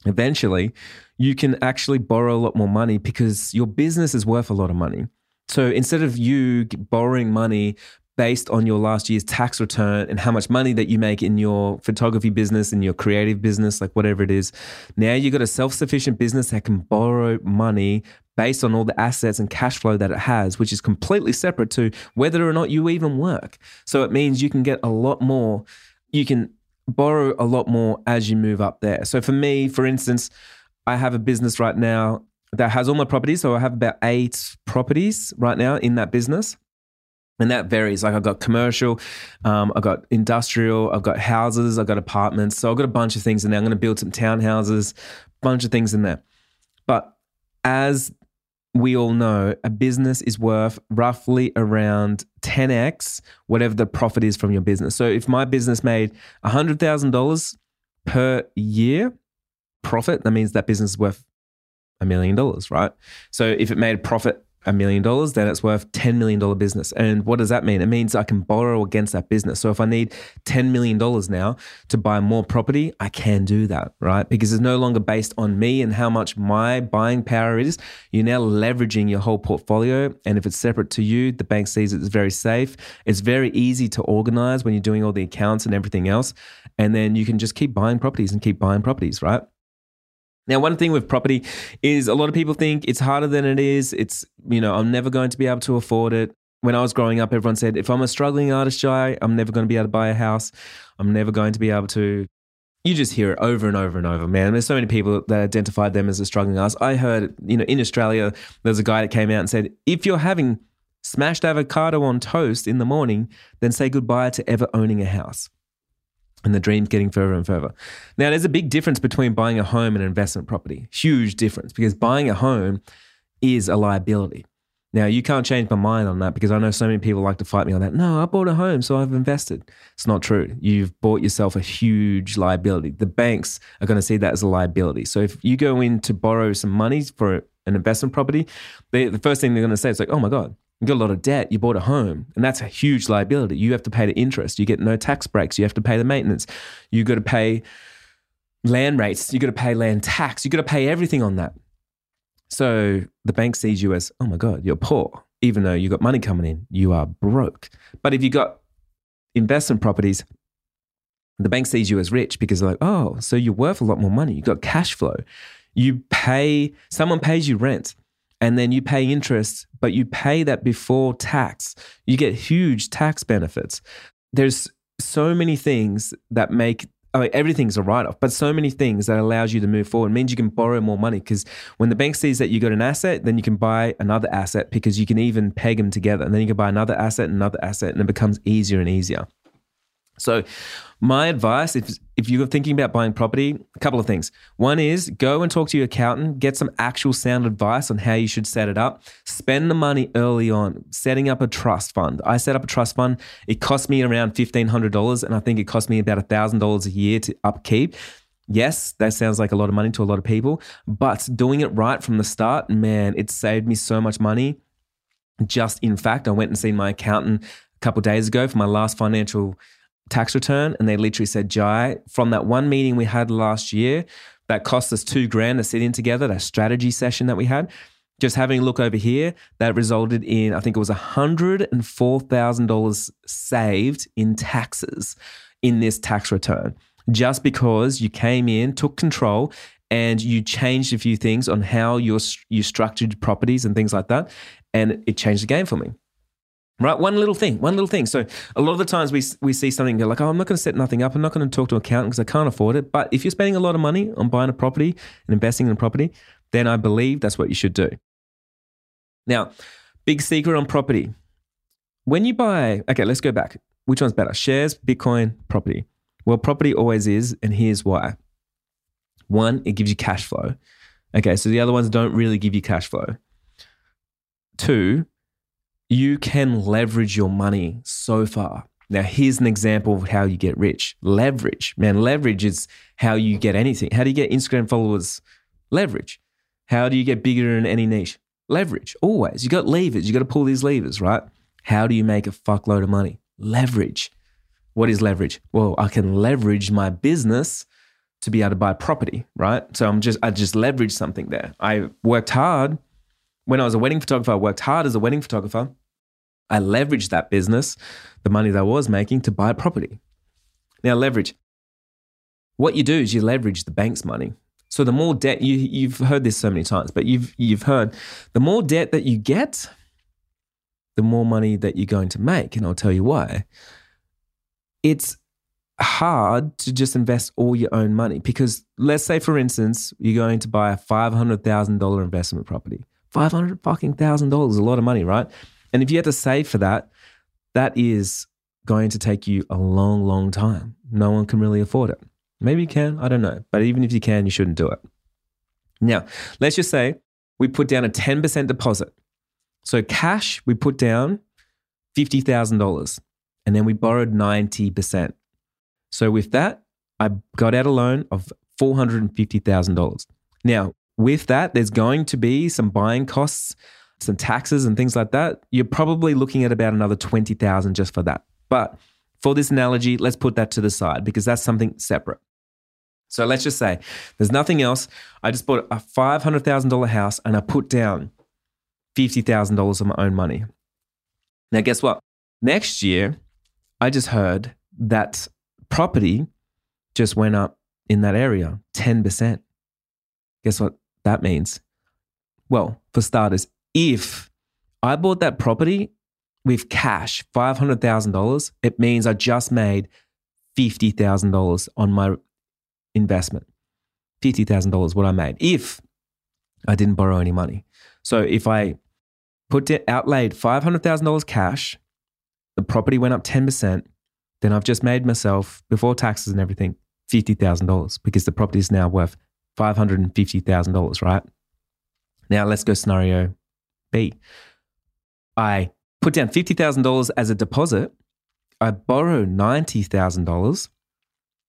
eventually you can actually borrow a lot more money because your business is worth a lot of money. So instead of you borrowing money based on your last year's tax return and how much money that you make in your photography business and your creative business, like whatever it is, now you've got a self sufficient business that can borrow money based on all the assets and cash flow that it has, which is completely separate to whether or not you even work. So it means you can get a lot more. You can borrow a lot more as you move up there. So for me, for instance, I have a business right now that has all my properties. So I have about eight properties right now in that business. And that varies. Like I've got commercial, um, I've got industrial, I've got houses, I've got apartments. So I've got a bunch of things in there. I'm going to build some townhouses, bunch of things in there. But as we all know a business is worth roughly around 10x whatever the profit is from your business. So if my business made $100,000 per year profit, that means that business is worth a million dollars, right? So if it made a profit a million dollars, then it's worth $10 million business. And what does that mean? It means I can borrow against that business. So if I need $10 million now to buy more property, I can do that, right? Because it's no longer based on me and how much my buying power is. You're now leveraging your whole portfolio. And if it's separate to you, the bank sees it's very safe. It's very easy to organize when you're doing all the accounts and everything else. And then you can just keep buying properties and keep buying properties, right? Now, one thing with property is a lot of people think it's harder than it is. It's, you know, I'm never going to be able to afford it. When I was growing up, everyone said, if I'm a struggling artist, Jai, I'm never going to be able to buy a house. I'm never going to be able to. You just hear it over and over and over, man. There's so many people that identified them as a struggling artist. I heard, you know, in Australia, there's a guy that came out and said, if you're having smashed avocado on toast in the morning, then say goodbye to ever owning a house and the dream's getting further and further. Now, there's a big difference between buying a home and an investment property. Huge difference because buying a home is a liability. Now, you can't change my mind on that because I know so many people like to fight me on that. No, I bought a home, so I've invested. It's not true. You've bought yourself a huge liability. The banks are going to see that as a liability. So if you go in to borrow some money for an investment property, they, the first thing they're going to say is like, oh my God, you got a lot of debt, you bought a home, and that's a huge liability. You have to pay the interest, you get no tax breaks, you have to pay the maintenance, you got to pay land rates, you got to pay land tax, you got to pay everything on that. So the bank sees you as, oh my God, you're poor. Even though you got money coming in, you are broke. But if you got investment properties, the bank sees you as rich because they're like, oh, so you're worth a lot more money. You got cash flow. You pay, someone pays you rent and then you pay interest, but you pay that before tax. You get huge tax benefits. There's so many things that make everything's a write off, but so many things that allows you to move forward it means you can borrow more money because when the bank sees that you got an asset, then you can buy another asset because you can even peg them together, and then you can buy another asset, another asset, and it becomes easier and easier. So, my advice, if if you're thinking about buying property, a couple of things. One is go and talk to your accountant, get some actual sound advice on how you should set it up. Spend the money early on, setting up a trust fund. I set up a trust fund. It cost me around fifteen hundred dollars, and I think it cost me about thousand dollars a year to upkeep. Yes, that sounds like a lot of money to a lot of people, but doing it right from the start, man, it saved me so much money. Just in fact, I went and seen my accountant a couple days ago for my last financial tax return and they literally said, Jai, from that one meeting we had last year that cost us two grand to sit in together, that strategy session that we had, just having a look over here, that resulted in, I think it was $104,000 saved in taxes in this tax return. Just because you came in, took control, and you changed a few things on how you you structured properties and things like that, and it changed the game for me. Right, one little thing, one little thing. So a lot of the times we we see something and go like, oh, I'm not going to set nothing up. I'm not going to talk to an accountant because I can't afford it. But if you're spending a lot of money on buying a property and investing in a property, then I believe that's what you should do. Now, big secret on property. When you buy, okay, let's go back. Which one's better, shares, Bitcoin, property? Well, property always is, and here's why. One, it gives you cash flow. Okay, so the other ones don't really give you cash flow. Two, you can leverage your money so far. Now, here's an example of how you get rich leverage. Man, leverage is how you get anything. How do you get Instagram followers? Leverage. How do you get bigger in any niche? Leverage. Always. You got levers. You got to pull these levers, right? How do you make a fuckload of money? Leverage. What is leverage? Well, I can leverage my business to be able to buy property, right? So I'm just I just leverage something there. I worked hard when I was a wedding photographer. I worked hard as a wedding photographer. I leveraged that business, the money that I was making, to buy property. Now, leverage. What you do is you leverage the bank's money. So the more debt you you've heard this so many times, but you've you've heard the more debt that you get, the more money that you're going to make, and I'll tell you why. It's hard to just invest all your own money because let's say for instance you're going to buy a $500,000 investment property. 500 fucking thousand dollars a lot of money, right? And if you had to save for that, that is going to take you a long, long time. No one can really afford it. Maybe you can, I don't know. But even if you can, you shouldn't do it. Now, let's just say we put down a 10% deposit. So, cash, we put down $50,000 and then we borrowed 90%. So, with that, I got out a loan of $450,000. Now, with that, there's going to be some buying costs some taxes and things like that, you're probably looking at about another 20,000 just for that. But for this analogy, let's put that to the side because that's something separate. So let's just say there's nothing else. I just bought a $500,000 house and I put down $50,000 of my own money. Now, guess what? Next year, I just heard that property just went up in that area 10%. Guess what that means? Well, for starters, if I bought that property with cash, $500,000, it means I just made $50,000 on my investment. $50,000 what I made if I didn't borrow any money. So if I put it outlaid $500,000 cash, the property went up 10%, then I've just made myself before taxes and everything $50,000 because the property is now worth $550,000, right? Now let's go scenario B. I put down $50,000 as a deposit. I borrow $90,000.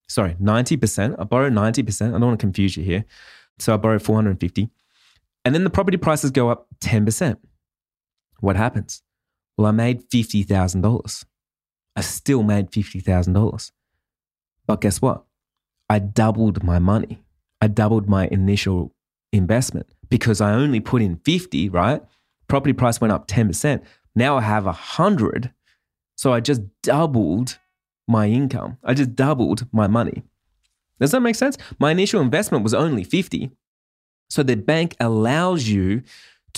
Sorry, 90%. I borrow 90%. I don't want to confuse you here. So I borrow 450. And then the property prices go up 10%. What happens? Well, I made $50,000. I still made $50,000. But guess what? I doubled my money. I doubled my initial investment because I only put in 50, right? Property price went up 10%. Now I have 100. So I just doubled my income. I just doubled my money. Does that make sense? My initial investment was only 50. So the bank allows you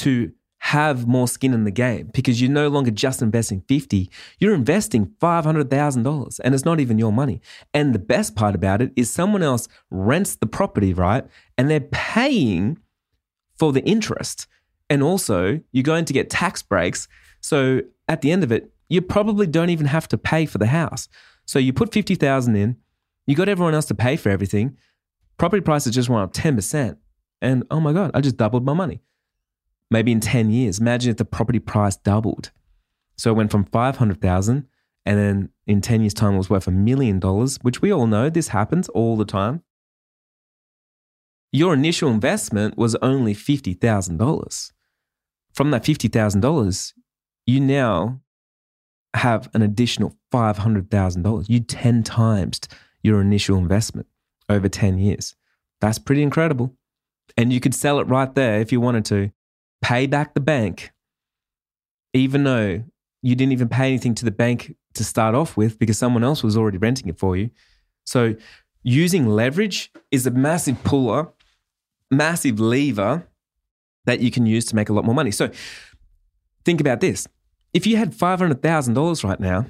to have more skin in the game because you're no longer just investing 50, you're investing $500,000 and it's not even your money. And the best part about it is someone else rents the property, right? And they're paying for the interest. And also, you're going to get tax breaks. So at the end of it, you probably don't even have to pay for the house. So you put 50,000 in, you got everyone else to pay for everything. Property prices just went up 10%. And oh my God, I just doubled my money. Maybe in 10 years, imagine if the property price doubled. So it went from 500,000 and then in 10 years' time it was worth a million dollars, which we all know this happens all the time. Your initial investment was only $50,000 from that $50,000, you now have an additional $500,000. You 10 times your initial investment over 10 years. That's pretty incredible. And you could sell it right there if you wanted to, pay back the bank, even though you didn't even pay anything to the bank to start off with because someone else was already renting it for you. So, using leverage is a massive puller, massive lever that you can use to make a lot more money. So think about this. If you had $500,000 right now,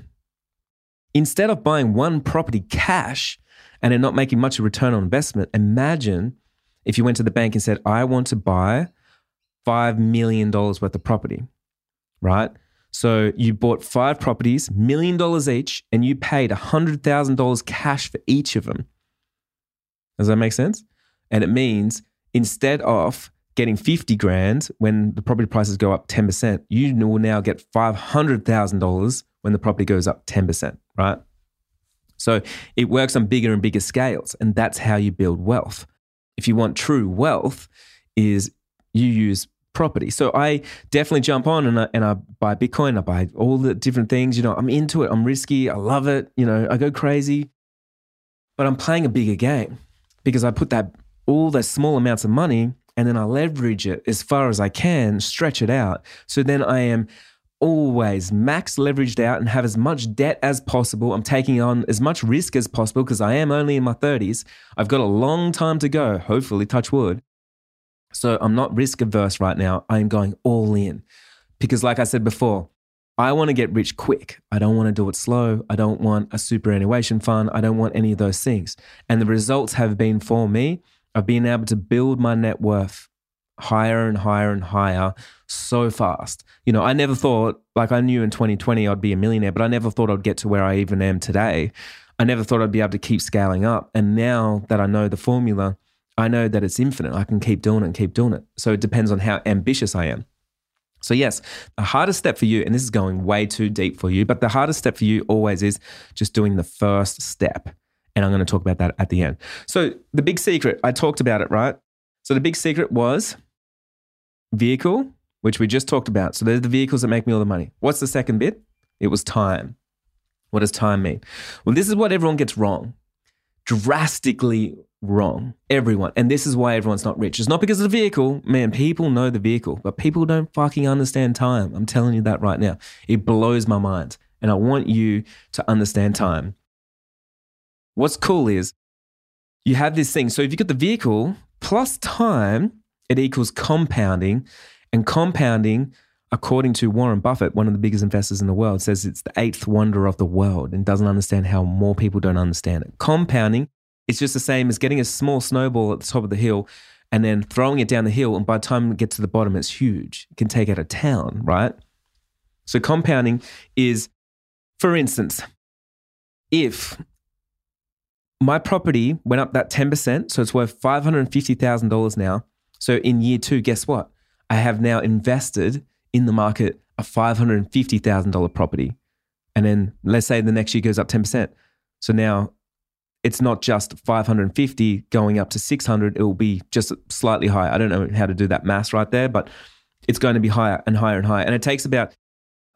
instead of buying one property cash and it not making much of a return on investment, imagine if you went to the bank and said, I want to buy $5 million worth of property, right? So you bought five properties, million dollars each, and you paid $100,000 cash for each of them. Does that make sense? And it means instead of getting 50 grand when the property prices go up 10%, you will now get $500,000 when the property goes up 10%. right? So it works on bigger and bigger scales, and that's how you build wealth. If you want true wealth, is you use property. So I definitely jump on and I, and I buy Bitcoin. I buy all the different things. You know, I'm into it. I'm risky. I love it. You know, I go crazy. But I'm playing a bigger game because I put that all those small amounts of money and then I leverage it as far as I can, stretch it out. So then I am always max leveraged out and have as much debt as possible. I'm taking on as much risk as possible because I am only in my 30s. I've got a long time to go, hopefully, touch wood. So I'm not risk averse right now. I am going all in because, like I said before, I want to get rich quick. I don't want to do it slow. I don't want a superannuation fund. I don't want any of those things. And the results have been for me of being able to build my net worth higher and higher and higher so fast. You know, I never thought, like, I knew in 2020 I'd be a millionaire, but I never thought I'd get to where I even am today. I never thought I'd be able to keep scaling up. And now that I know the formula, I know that it's infinite. I can keep doing it and keep doing it. So it depends on how ambitious I am. So, yes, the hardest step for you, and this is going way too deep for you, but the hardest step for you always is just doing the first step. And I'm going to talk about that at the end. So, the big secret, I talked about it, right? So, the big secret was vehicle, which we just talked about. So, there's the vehicles that make me all the money. What's the second bit? It was time. What does time mean? Well, this is what everyone gets wrong drastically wrong. Everyone. And this is why everyone's not rich. It's not because of the vehicle. Man, people know the vehicle, but people don't fucking understand time. I'm telling you that right now. It blows my mind. And I want you to understand time. What's cool is you have this thing. So if you get the vehicle plus time, it equals compounding. And compounding, according to Warren Buffett, one of the biggest investors in the world, says it's the eighth wonder of the world and doesn't understand how more people don't understand it. Compounding is just the same as getting a small snowball at the top of the hill and then throwing it down the hill. And by the time it gets to the bottom, it's huge. It can take out a town, right? So compounding is, for instance, if my property went up that 10%, so it's worth $550,000 now. So in year two, guess what? I have now invested in the market a $550,000 property. And then let's say the next year goes up 10%. So now it's not just 550 going up to 600. It will be just slightly higher. I don't know how to do that math right there, but it's going to be higher and higher and higher. And it takes about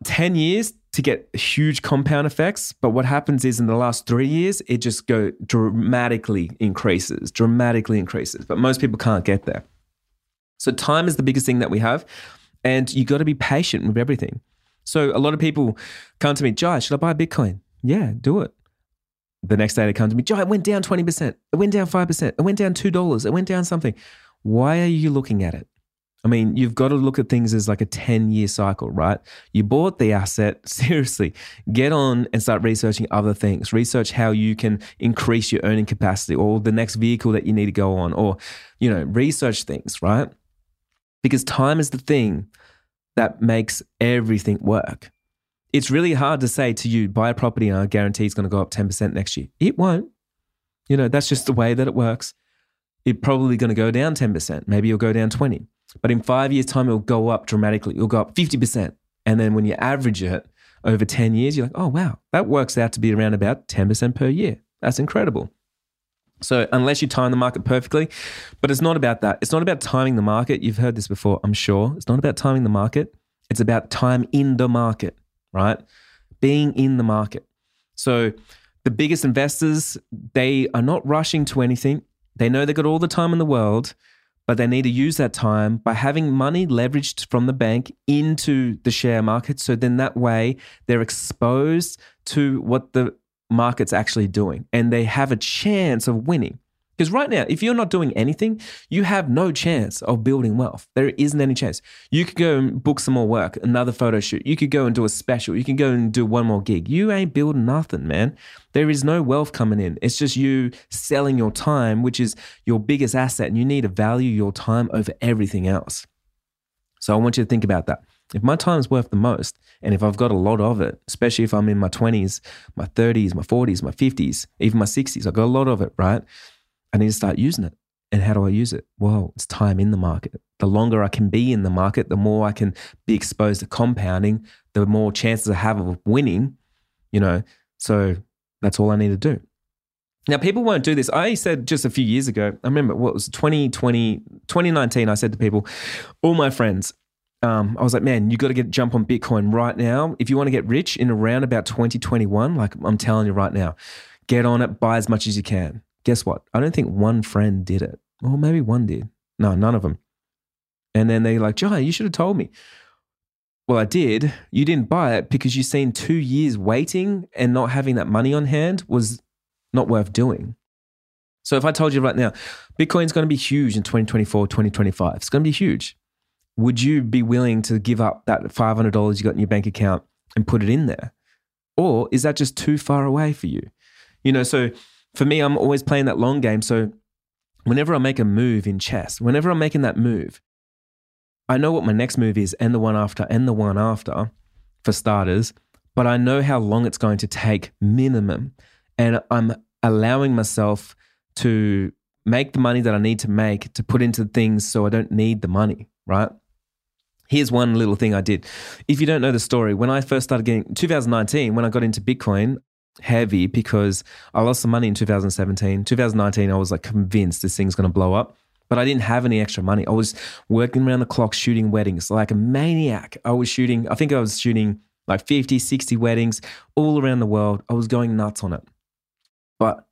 10 years to get huge compound effects. But what happens is in the last three years, it just go dramatically increases, dramatically increases. But most people can't get there. So time is the biggest thing that we have. And you got to be patient with everything. So a lot of people come to me, Jai, should I buy Bitcoin? Yeah, do it. The next day they come to me, Joe, it went down 20%. It went down 5%. It went down $2. It went down something. Why are you looking at it? I mean, you've got to look at things as like a 10 year cycle, right? You bought the asset, seriously, get on and start researching other things. Research how you can increase your earning capacity or the next vehicle that you need to go on, or, you know, research things, right? Because time is the thing that makes everything work it's really hard to say to you, buy a property and I guarantee it's going to go up 10% next year. It won't. You know, that's just the way that it works. It's probably going to go down 10%. Maybe it'll go down 20. But in five years' time, it'll go up dramatically. It'll go up 50%. And then when you average it over 10 years, you're like, oh, wow, that works out to be around about 10% per year. That's incredible. So, unless you time the market perfectly, but it's not about that. It's not about timing the market. You've heard this before, I'm sure. It's not about timing the market. It's about time in the market right? Being in the market. So the biggest investors, they are not rushing to anything. They know they've got all the time in the world, but they need to use that time by having money leveraged from the bank into the share market. So then that way they're exposed to what the market's actually doing and they have a chance of winning. Because right now, if you're not doing anything, you have no chance of building wealth. There isn't any chance. You could go and book some more work, another photo shoot. You could go and do a special. You can go and do one more gig. You ain't building nothing, man. There is no wealth coming in. It's just you selling your time, which is your biggest asset. And you need to value your time over everything else. So I want you to think about that. If my time is worth the most, and if I've got a lot of it, especially if I'm in my 20s, my 30s, my 40s, my 50s, even my 60s, I've got a lot of it, right? I need to start using it. And how do I use it? Well, it's time in the market. The longer I can be in the market, the more I can be exposed to compounding, the more chances I have of winning. You know, So that's all I need to do. Now, people won't do this. I said just a few years ago, I remember what was 2020, 2019, I said to people, all my friends, um, I was like, man, you got to get jump on Bitcoin right now. If you want to get rich in around about 2021, like I'm telling you right now, get on it, buy as much as you can. Guess what? I don't think one friend did it. Or maybe one did. No, none of them. And then they're like, Jai, you should have told me. Well, I did. You didn't buy it because you seen two years waiting and not having that money on hand was not worth doing. So if I told you right now, Bitcoin's going to be huge in 2024, 2025, it's going to be huge. Would you be willing to give up that $500 you got in your bank account and put it in there? Or is that just too far away for you? You know, so for me, I'm always playing that long game. So whenever I make a move in chess, whenever I'm making that move, I know what my next move is and the one after and the one after for starters, but I know how long it's going to take minimum. And I'm allowing myself to make the money that I need to make to put into things so I don't need the money, right? Here's one little thing I did. If you don't know the story, when I first started getting 2019, when I got into Bitcoin heavy because I lost some money in 2017. 2019, I was like convinced this thing's going to blow up, but I didn't have any extra money. I was working around the clock shooting weddings like a maniac. I was shooting, I think I was shooting like 50, 60 weddings all around the world. I was going nuts on it but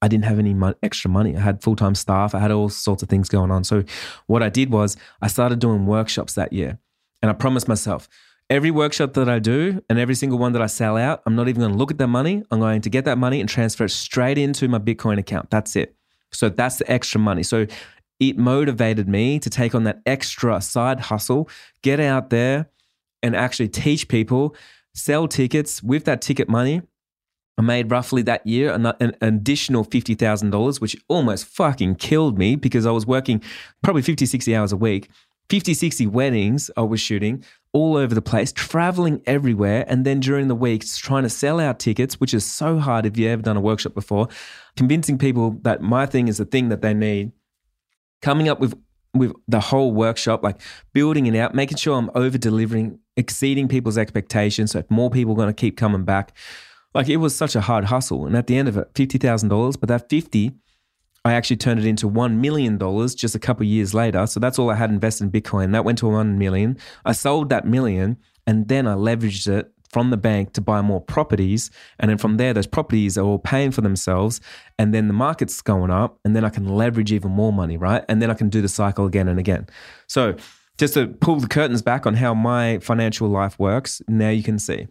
I didn't have any extra money. I had full time staff. I had all sorts of things going on. So, what I did was I started doing workshops that year. And I promised myself every workshop that I do and every single one that I sell out, I'm not even going to look at that money. I'm going to get that money and transfer it straight into my Bitcoin account. That's it. So, that's the extra money. So, it motivated me to take on that extra side hustle, get out there and actually teach people, sell tickets with that ticket money I made roughly that year an, an additional $50,000, which almost fucking killed me because I was working probably 50, 60 hours a week. 50, 60 weddings I was shooting all over the place, traveling everywhere. And then during the weeks, trying to sell out tickets, which is so hard if you've ever done a workshop before, convincing people that my thing is the thing that they need, coming up with with the whole workshop, like building it out, making sure I'm over delivering, exceeding people's expectations. So if more people are going to keep coming back. Like it was such a hard hustle. And at the end of it, fifty thousand dollars, but that fifty, I actually turned it into one million dollars just a couple years later. So that's all I had invested in Bitcoin. That went to one million. I sold that million and then I leveraged it from the bank to buy more properties. And then from there, those properties are all paying for themselves. And then the market's going up. And then I can leverage even more money, right? And then I can do the cycle again and again. So just to pull the curtains back on how my financial life works, now you can see.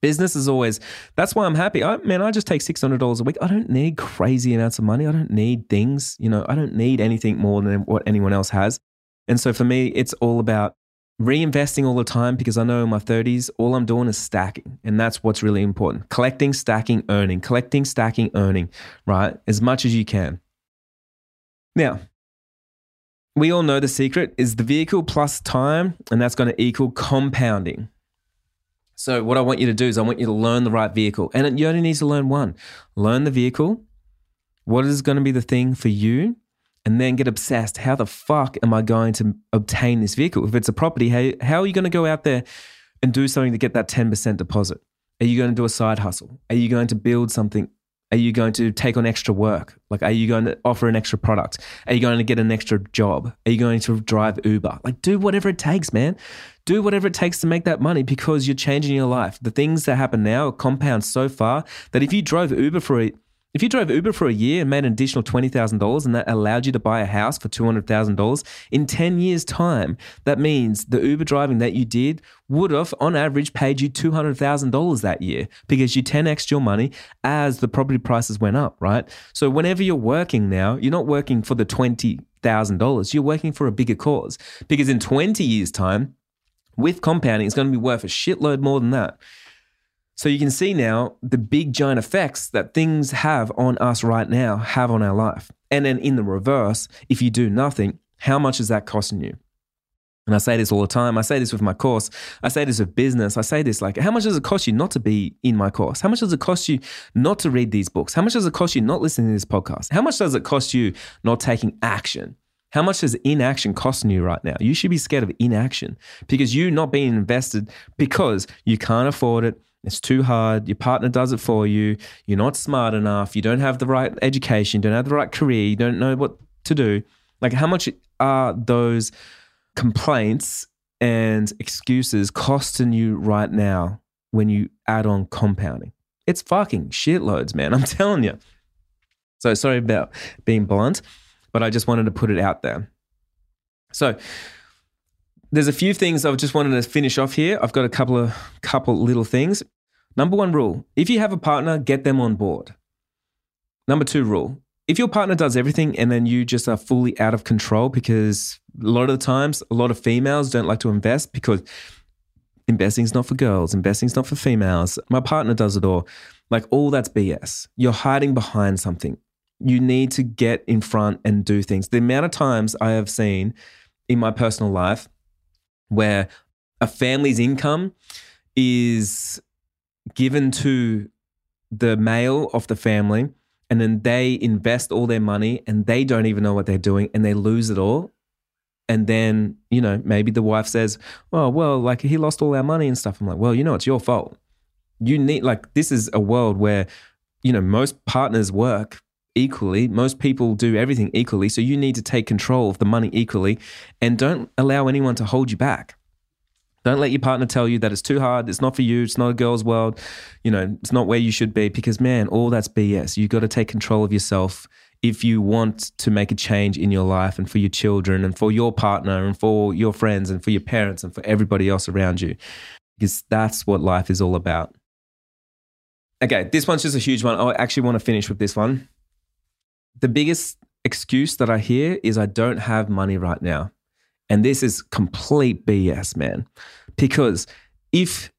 Business is always, that's why I'm happy. I, man, I just take $600 a week. I don't need crazy amounts of money. I don't need things. You know, I don't need anything more than what anyone else has. And so for me, it's all about reinvesting all the time because I know in my 30s, all I'm doing is stacking. And that's what's really important collecting, stacking, earning, collecting, stacking, earning, right? As much as you can. Now, we all know the secret is the vehicle plus time, and that's going to equal compounding. So what I want you to do is I want you to learn the right vehicle. And you only need to learn one. Learn the vehicle. What is going to be the thing for you? And then get obsessed. How the fuck am I going to obtain this vehicle? If it's a property, how, how are you going to go out there and do something to get that 10% deposit? Are you going to do a side hustle? Are you going to build something are you going to take on extra work? Like, are you going to offer an extra product? Are you going to get an extra job? Are you going to drive Uber? Like, do whatever it takes, man. Do whatever it takes to make that money because you're changing your life. The things that happen now compound so far that if you drove Uber for a if you drove Uber for a year and made an additional $20,000 and that allowed you to buy a house for $200,000 in 10 years' time, that means the Uber driving that you did would have, on average, paid you $200,000 that year because you 10x your money as the property prices went up, right? So whenever you're working now, you're not working for the $20,000, you're working for a bigger cause because in 20 years' time, with compounding, it's going to be worth a shitload more than that. So you can see now the big giant effects that things have on us right now have on our life. And then in the reverse, if you do nothing, how much is that costing you? And I say this all the time. I say this with my course. I say this with business. I say this like, how much does it cost you not to be in my course? How much does it cost you not to read these books? How much does it cost you not listening to this podcast? How much does it cost you not taking action? How much is inaction costing you right now? You should be scared of inaction because you not being invested because you can't afford it. It's too hard. Your partner does it for you. You're not smart enough. You don't have the right education. You don't have the right career. You don't know what to do. Like, how much are those complaints and excuses costing you right now when you add on compounding? It's fucking shitloads, man. I'm telling you. So sorry about being blunt, but I just wanted to put it out there. So there's a few things I've just wanted to finish off here. I've got a couple of couple little things. Number one rule: if you have a partner, get them on board. Number two rule: if your partner does everything and then you just are fully out of control, because a lot of the times, a lot of females don't like to invest because investing is not for girls, investing is not for females. My partner does it all. Like all that's BS. You're hiding behind something you need to get in front and do things. The amount of times I have seen in my personal life where a family's income is given to the male of the family and then they invest all their money and they don't even know what they're doing and they lose it all. And then you know maybe the wife says oh well like he lost all our money and stuff. I'm like well you know it's your fault. You need like this is a world where you know most partners work equally. Most people do everything equally. So you need to take control of the money equally and don't allow anyone to hold you back. Don't let your partner tell you that it's too hard, it's not for you, it's not a girl's world, you know, it's not where you should be because man, all that's BS. You've got to take control of yourself if you want to make a change in your life and for your children and for your partner and for your friends and for your parents and for everybody else around you. Because that's what life is all about. Okay, this one's just a huge one. I actually want to finish with this one the biggest excuse that I hear is I don't have money right now. And this is complete BS, man. Because if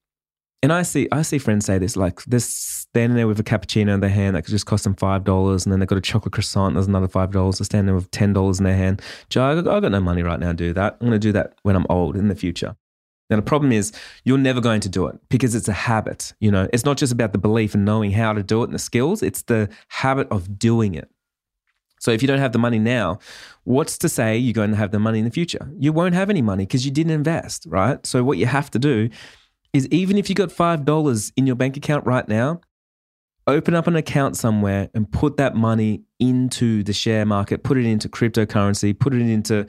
and I see I see friends say this, like they're standing there with a cappuccino in their hand that could just cost them five dollars, and then they got a chocolate croissant, there's another five dollars. They're standing there with ten dollars in their hand. Joe, I got, no money right now to do that. I'm going to do that when I'm old in the future. Now the problem is you're never going to do it because it's a habit. You know, it's not just about the belief and knowing how to do it and the skills; it's the habit of doing it. So if you don't have the money now, what's to say you're going to have the money in the future? You won't have any money because you didn't invest, right? So what you have to do is even if you got $5 in your bank account right now, open up an account somewhere and put that money into the share market, put it into cryptocurrency, put it into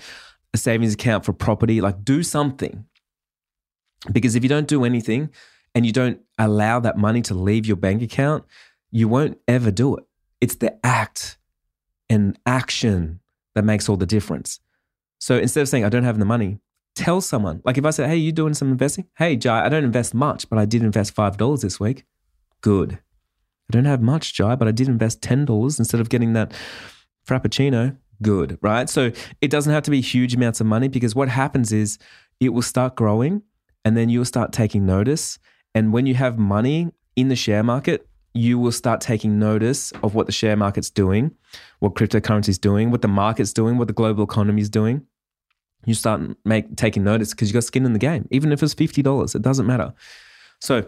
a savings account for property, like do something. Because if you don't do anything and you don't allow that money to leave your bank account, you won't ever do it. It's the act and action that makes all the difference. So instead of saying, I don't have the money, tell someone. Like if I say, hey, you doing some investing? Hey, Jai, I don't invest much, but I did invest $5 this week. Good. I don't have much, Jai, but I did invest $10 instead of getting that Frappuccino. Good, right? So it doesn't have to be huge amounts of money because what happens is it will start growing and then you'll start taking notice. And when you have money in the share market, you will start taking notice of what the share market's doing, what cryptocurrency is doing, what the market's doing, what the global economy is doing. You start make taking notice because you got skin in the game. Even if it's fifty dollars, it doesn't matter. So,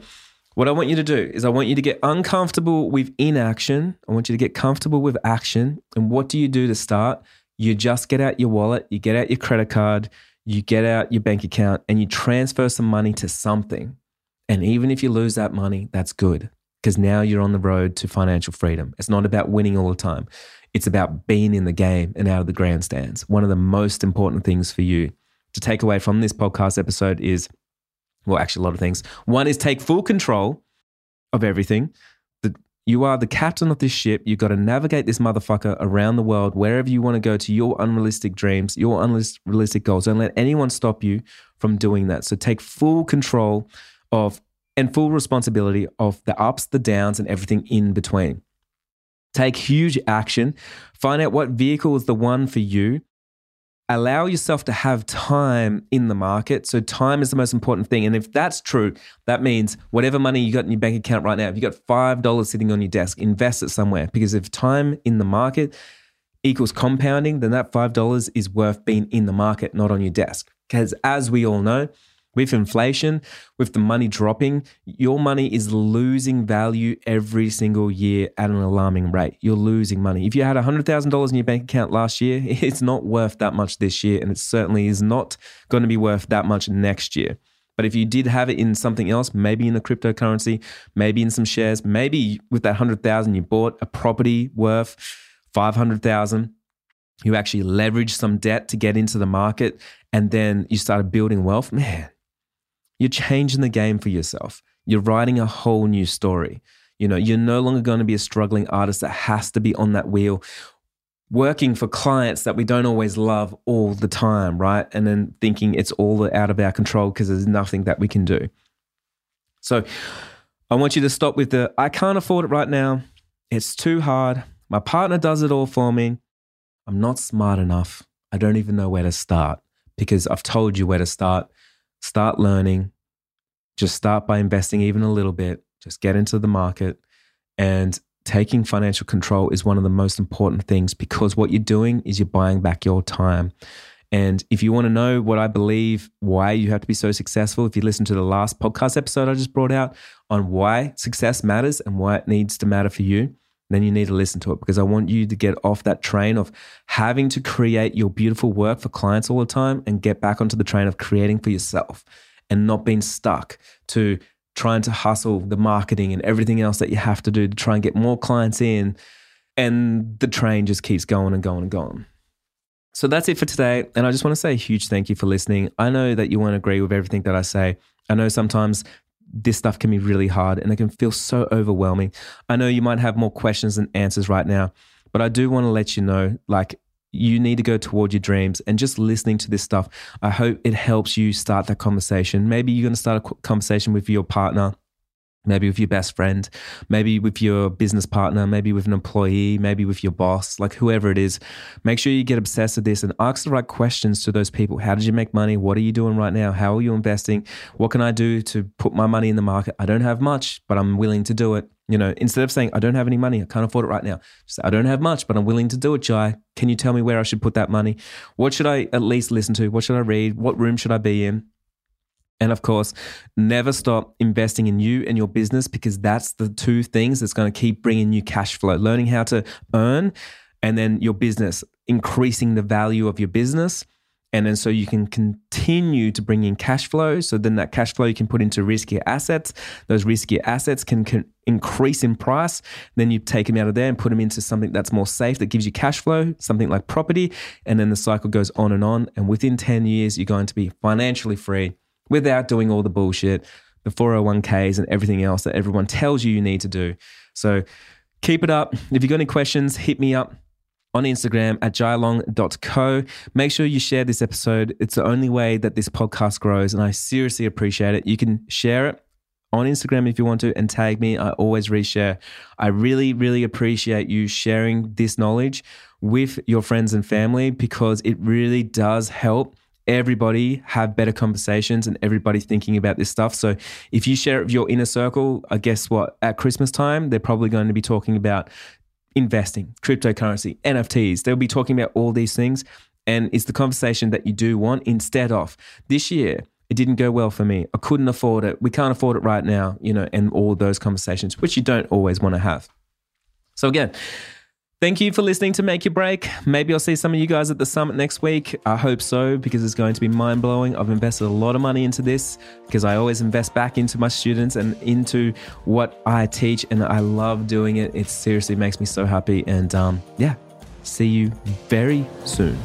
what I want you to do is I want you to get uncomfortable with inaction. I want you to get comfortable with action. And what do you do to start? You just get out your wallet, you get out your credit card, you get out your bank account, and you transfer some money to something. And even if you lose that money, that's good because now you're on the road to financial freedom. It's not about winning all the time, it's about being in the game and out of the grandstands. One of the most important things for you to take away from this podcast episode is well, actually, a lot of things. One is take full control of everything. You are the captain of this ship. You've got to navigate this motherfucker around the world, wherever you want to go to your unrealistic dreams, your unrealistic goals. Don't let anyone stop you from doing that. So take full control of and full responsibility of the ups, the downs, and everything in between. Take huge action. Find out what vehicle is the one for you. Allow yourself to have time in the market. So, time is the most important thing. And if that's true, that means whatever money you got in your bank account right now, if you got $5 sitting on your desk, invest it somewhere. Because if time in the market equals compounding, then that $5 is worth being in the market, not on your desk. Because as we all know, With inflation, with the money dropping, your money is losing value every single year at an alarming rate. You're losing money. If you had $100,000 in your bank account last year, it's not worth that much this year, and it certainly is not going to be worth that much next year. But if you did have it in something else, maybe in a cryptocurrency, maybe in some shares, maybe with that 100,000 you bought a property worth 500,000, you actually leveraged some debt to get into the market and then you started building wealth, man, you're changing the game for yourself. You're writing a whole new story. You know, you're no longer going to be a struggling artist that has to be on that wheel working for clients that we don't always love all the time, right? And then thinking it's all out of our control because there's nothing that we can do. So I want you to stop with the I can't afford it right now. It's too hard. My partner does it all for me. I'm not smart enough. I don't even know where to start because I've told you where to start. Start learning. Just start by investing even a little bit. Just get into the market. And taking financial control is one of the most important things because what you're doing is you're buying back your time. And if you want to know what I believe, why you have to be so successful, if you listen to the last podcast episode I just brought out on why success matters and why it needs to matter for you, then you need to listen to it because I want you to get off that train of having to create your beautiful work for clients all the time and get back onto the train of creating for yourself and not being stuck to trying to hustle the marketing and everything else that you have to do to try and get more clients in. And the train just keeps going and going and going. So that's it for today. And I just want to say a huge thank you for listening. I know that you won't agree with everything that I say. I know sometimes this stuff can be really hard and it can feel so overwhelming. I know you might have more questions than answers right now, but I do want to let you know like you need to go toward your dreams and just listening to this stuff. I hope it helps you start that conversation. Maybe you're going to start a conversation with your partner maybe with your best friend, maybe with your business partner, maybe with an employee, maybe with your boss, like whoever it is. Make sure you get obsessed with this and ask the right questions to those people. How did you make money? What are you doing right now? How are you investing? What can I do to put my money in the market? I don't have much, but I'm willing to do it. You know, instead of saying, I don't have any money, I can't afford it right now, say, I don't have much, but I'm willing to do it, Jai. Can you tell me where I should put that money? What should I at least listen to? What should I read? What room should I be in? And of course, never stop investing in you and your business because that's the two things that's going to keep bringing you cash flow. Learning how to earn and then your business, increasing the value of your business. And then so you can continue to bring in cash flow. So then that cash flow you can put into riskier assets. Those riskier assets can, can increase in price. Then you take them out of there and put them into something that's more safe that gives you cash flow, something like property. And then the cycle goes on and on. And within 10 years, you're going to be financially free without doing all the bullshit, the 401ks and everything else that everyone tells you you need to do. So keep it up. If you've got any questions, hit me up on Instagram at jailong.co. Make sure you share this episode. It's the only way that this podcast grows, and I seriously appreciate it. You can share it on Instagram if you want to and tag me. I always reshare. I really, really appreciate you sharing this knowledge with your friends and family because it really does help everybody have better conversations and everybody thinking about this stuff. So if you share it with your inner circle, I guess what at Christmas time they're probably going to be talking about investing, cryptocurrency, NFTs. They'll be talking about all these things, and it's the conversation that you do want instead of this year. It didn't go well for me. I couldn't afford it. We can't afford it right now, you know, and all those conversations, which you don't always want to have. So, again, Thank you for listening to Make Your Break. Maybe I'll see some of you guys at the summit next week. I hope so because it's going to be mind blowing. I've invested a lot of money into this because I always invest back into my students and into what I teach, and I love doing it. It seriously makes me so happy. And um, yeah, see you very soon.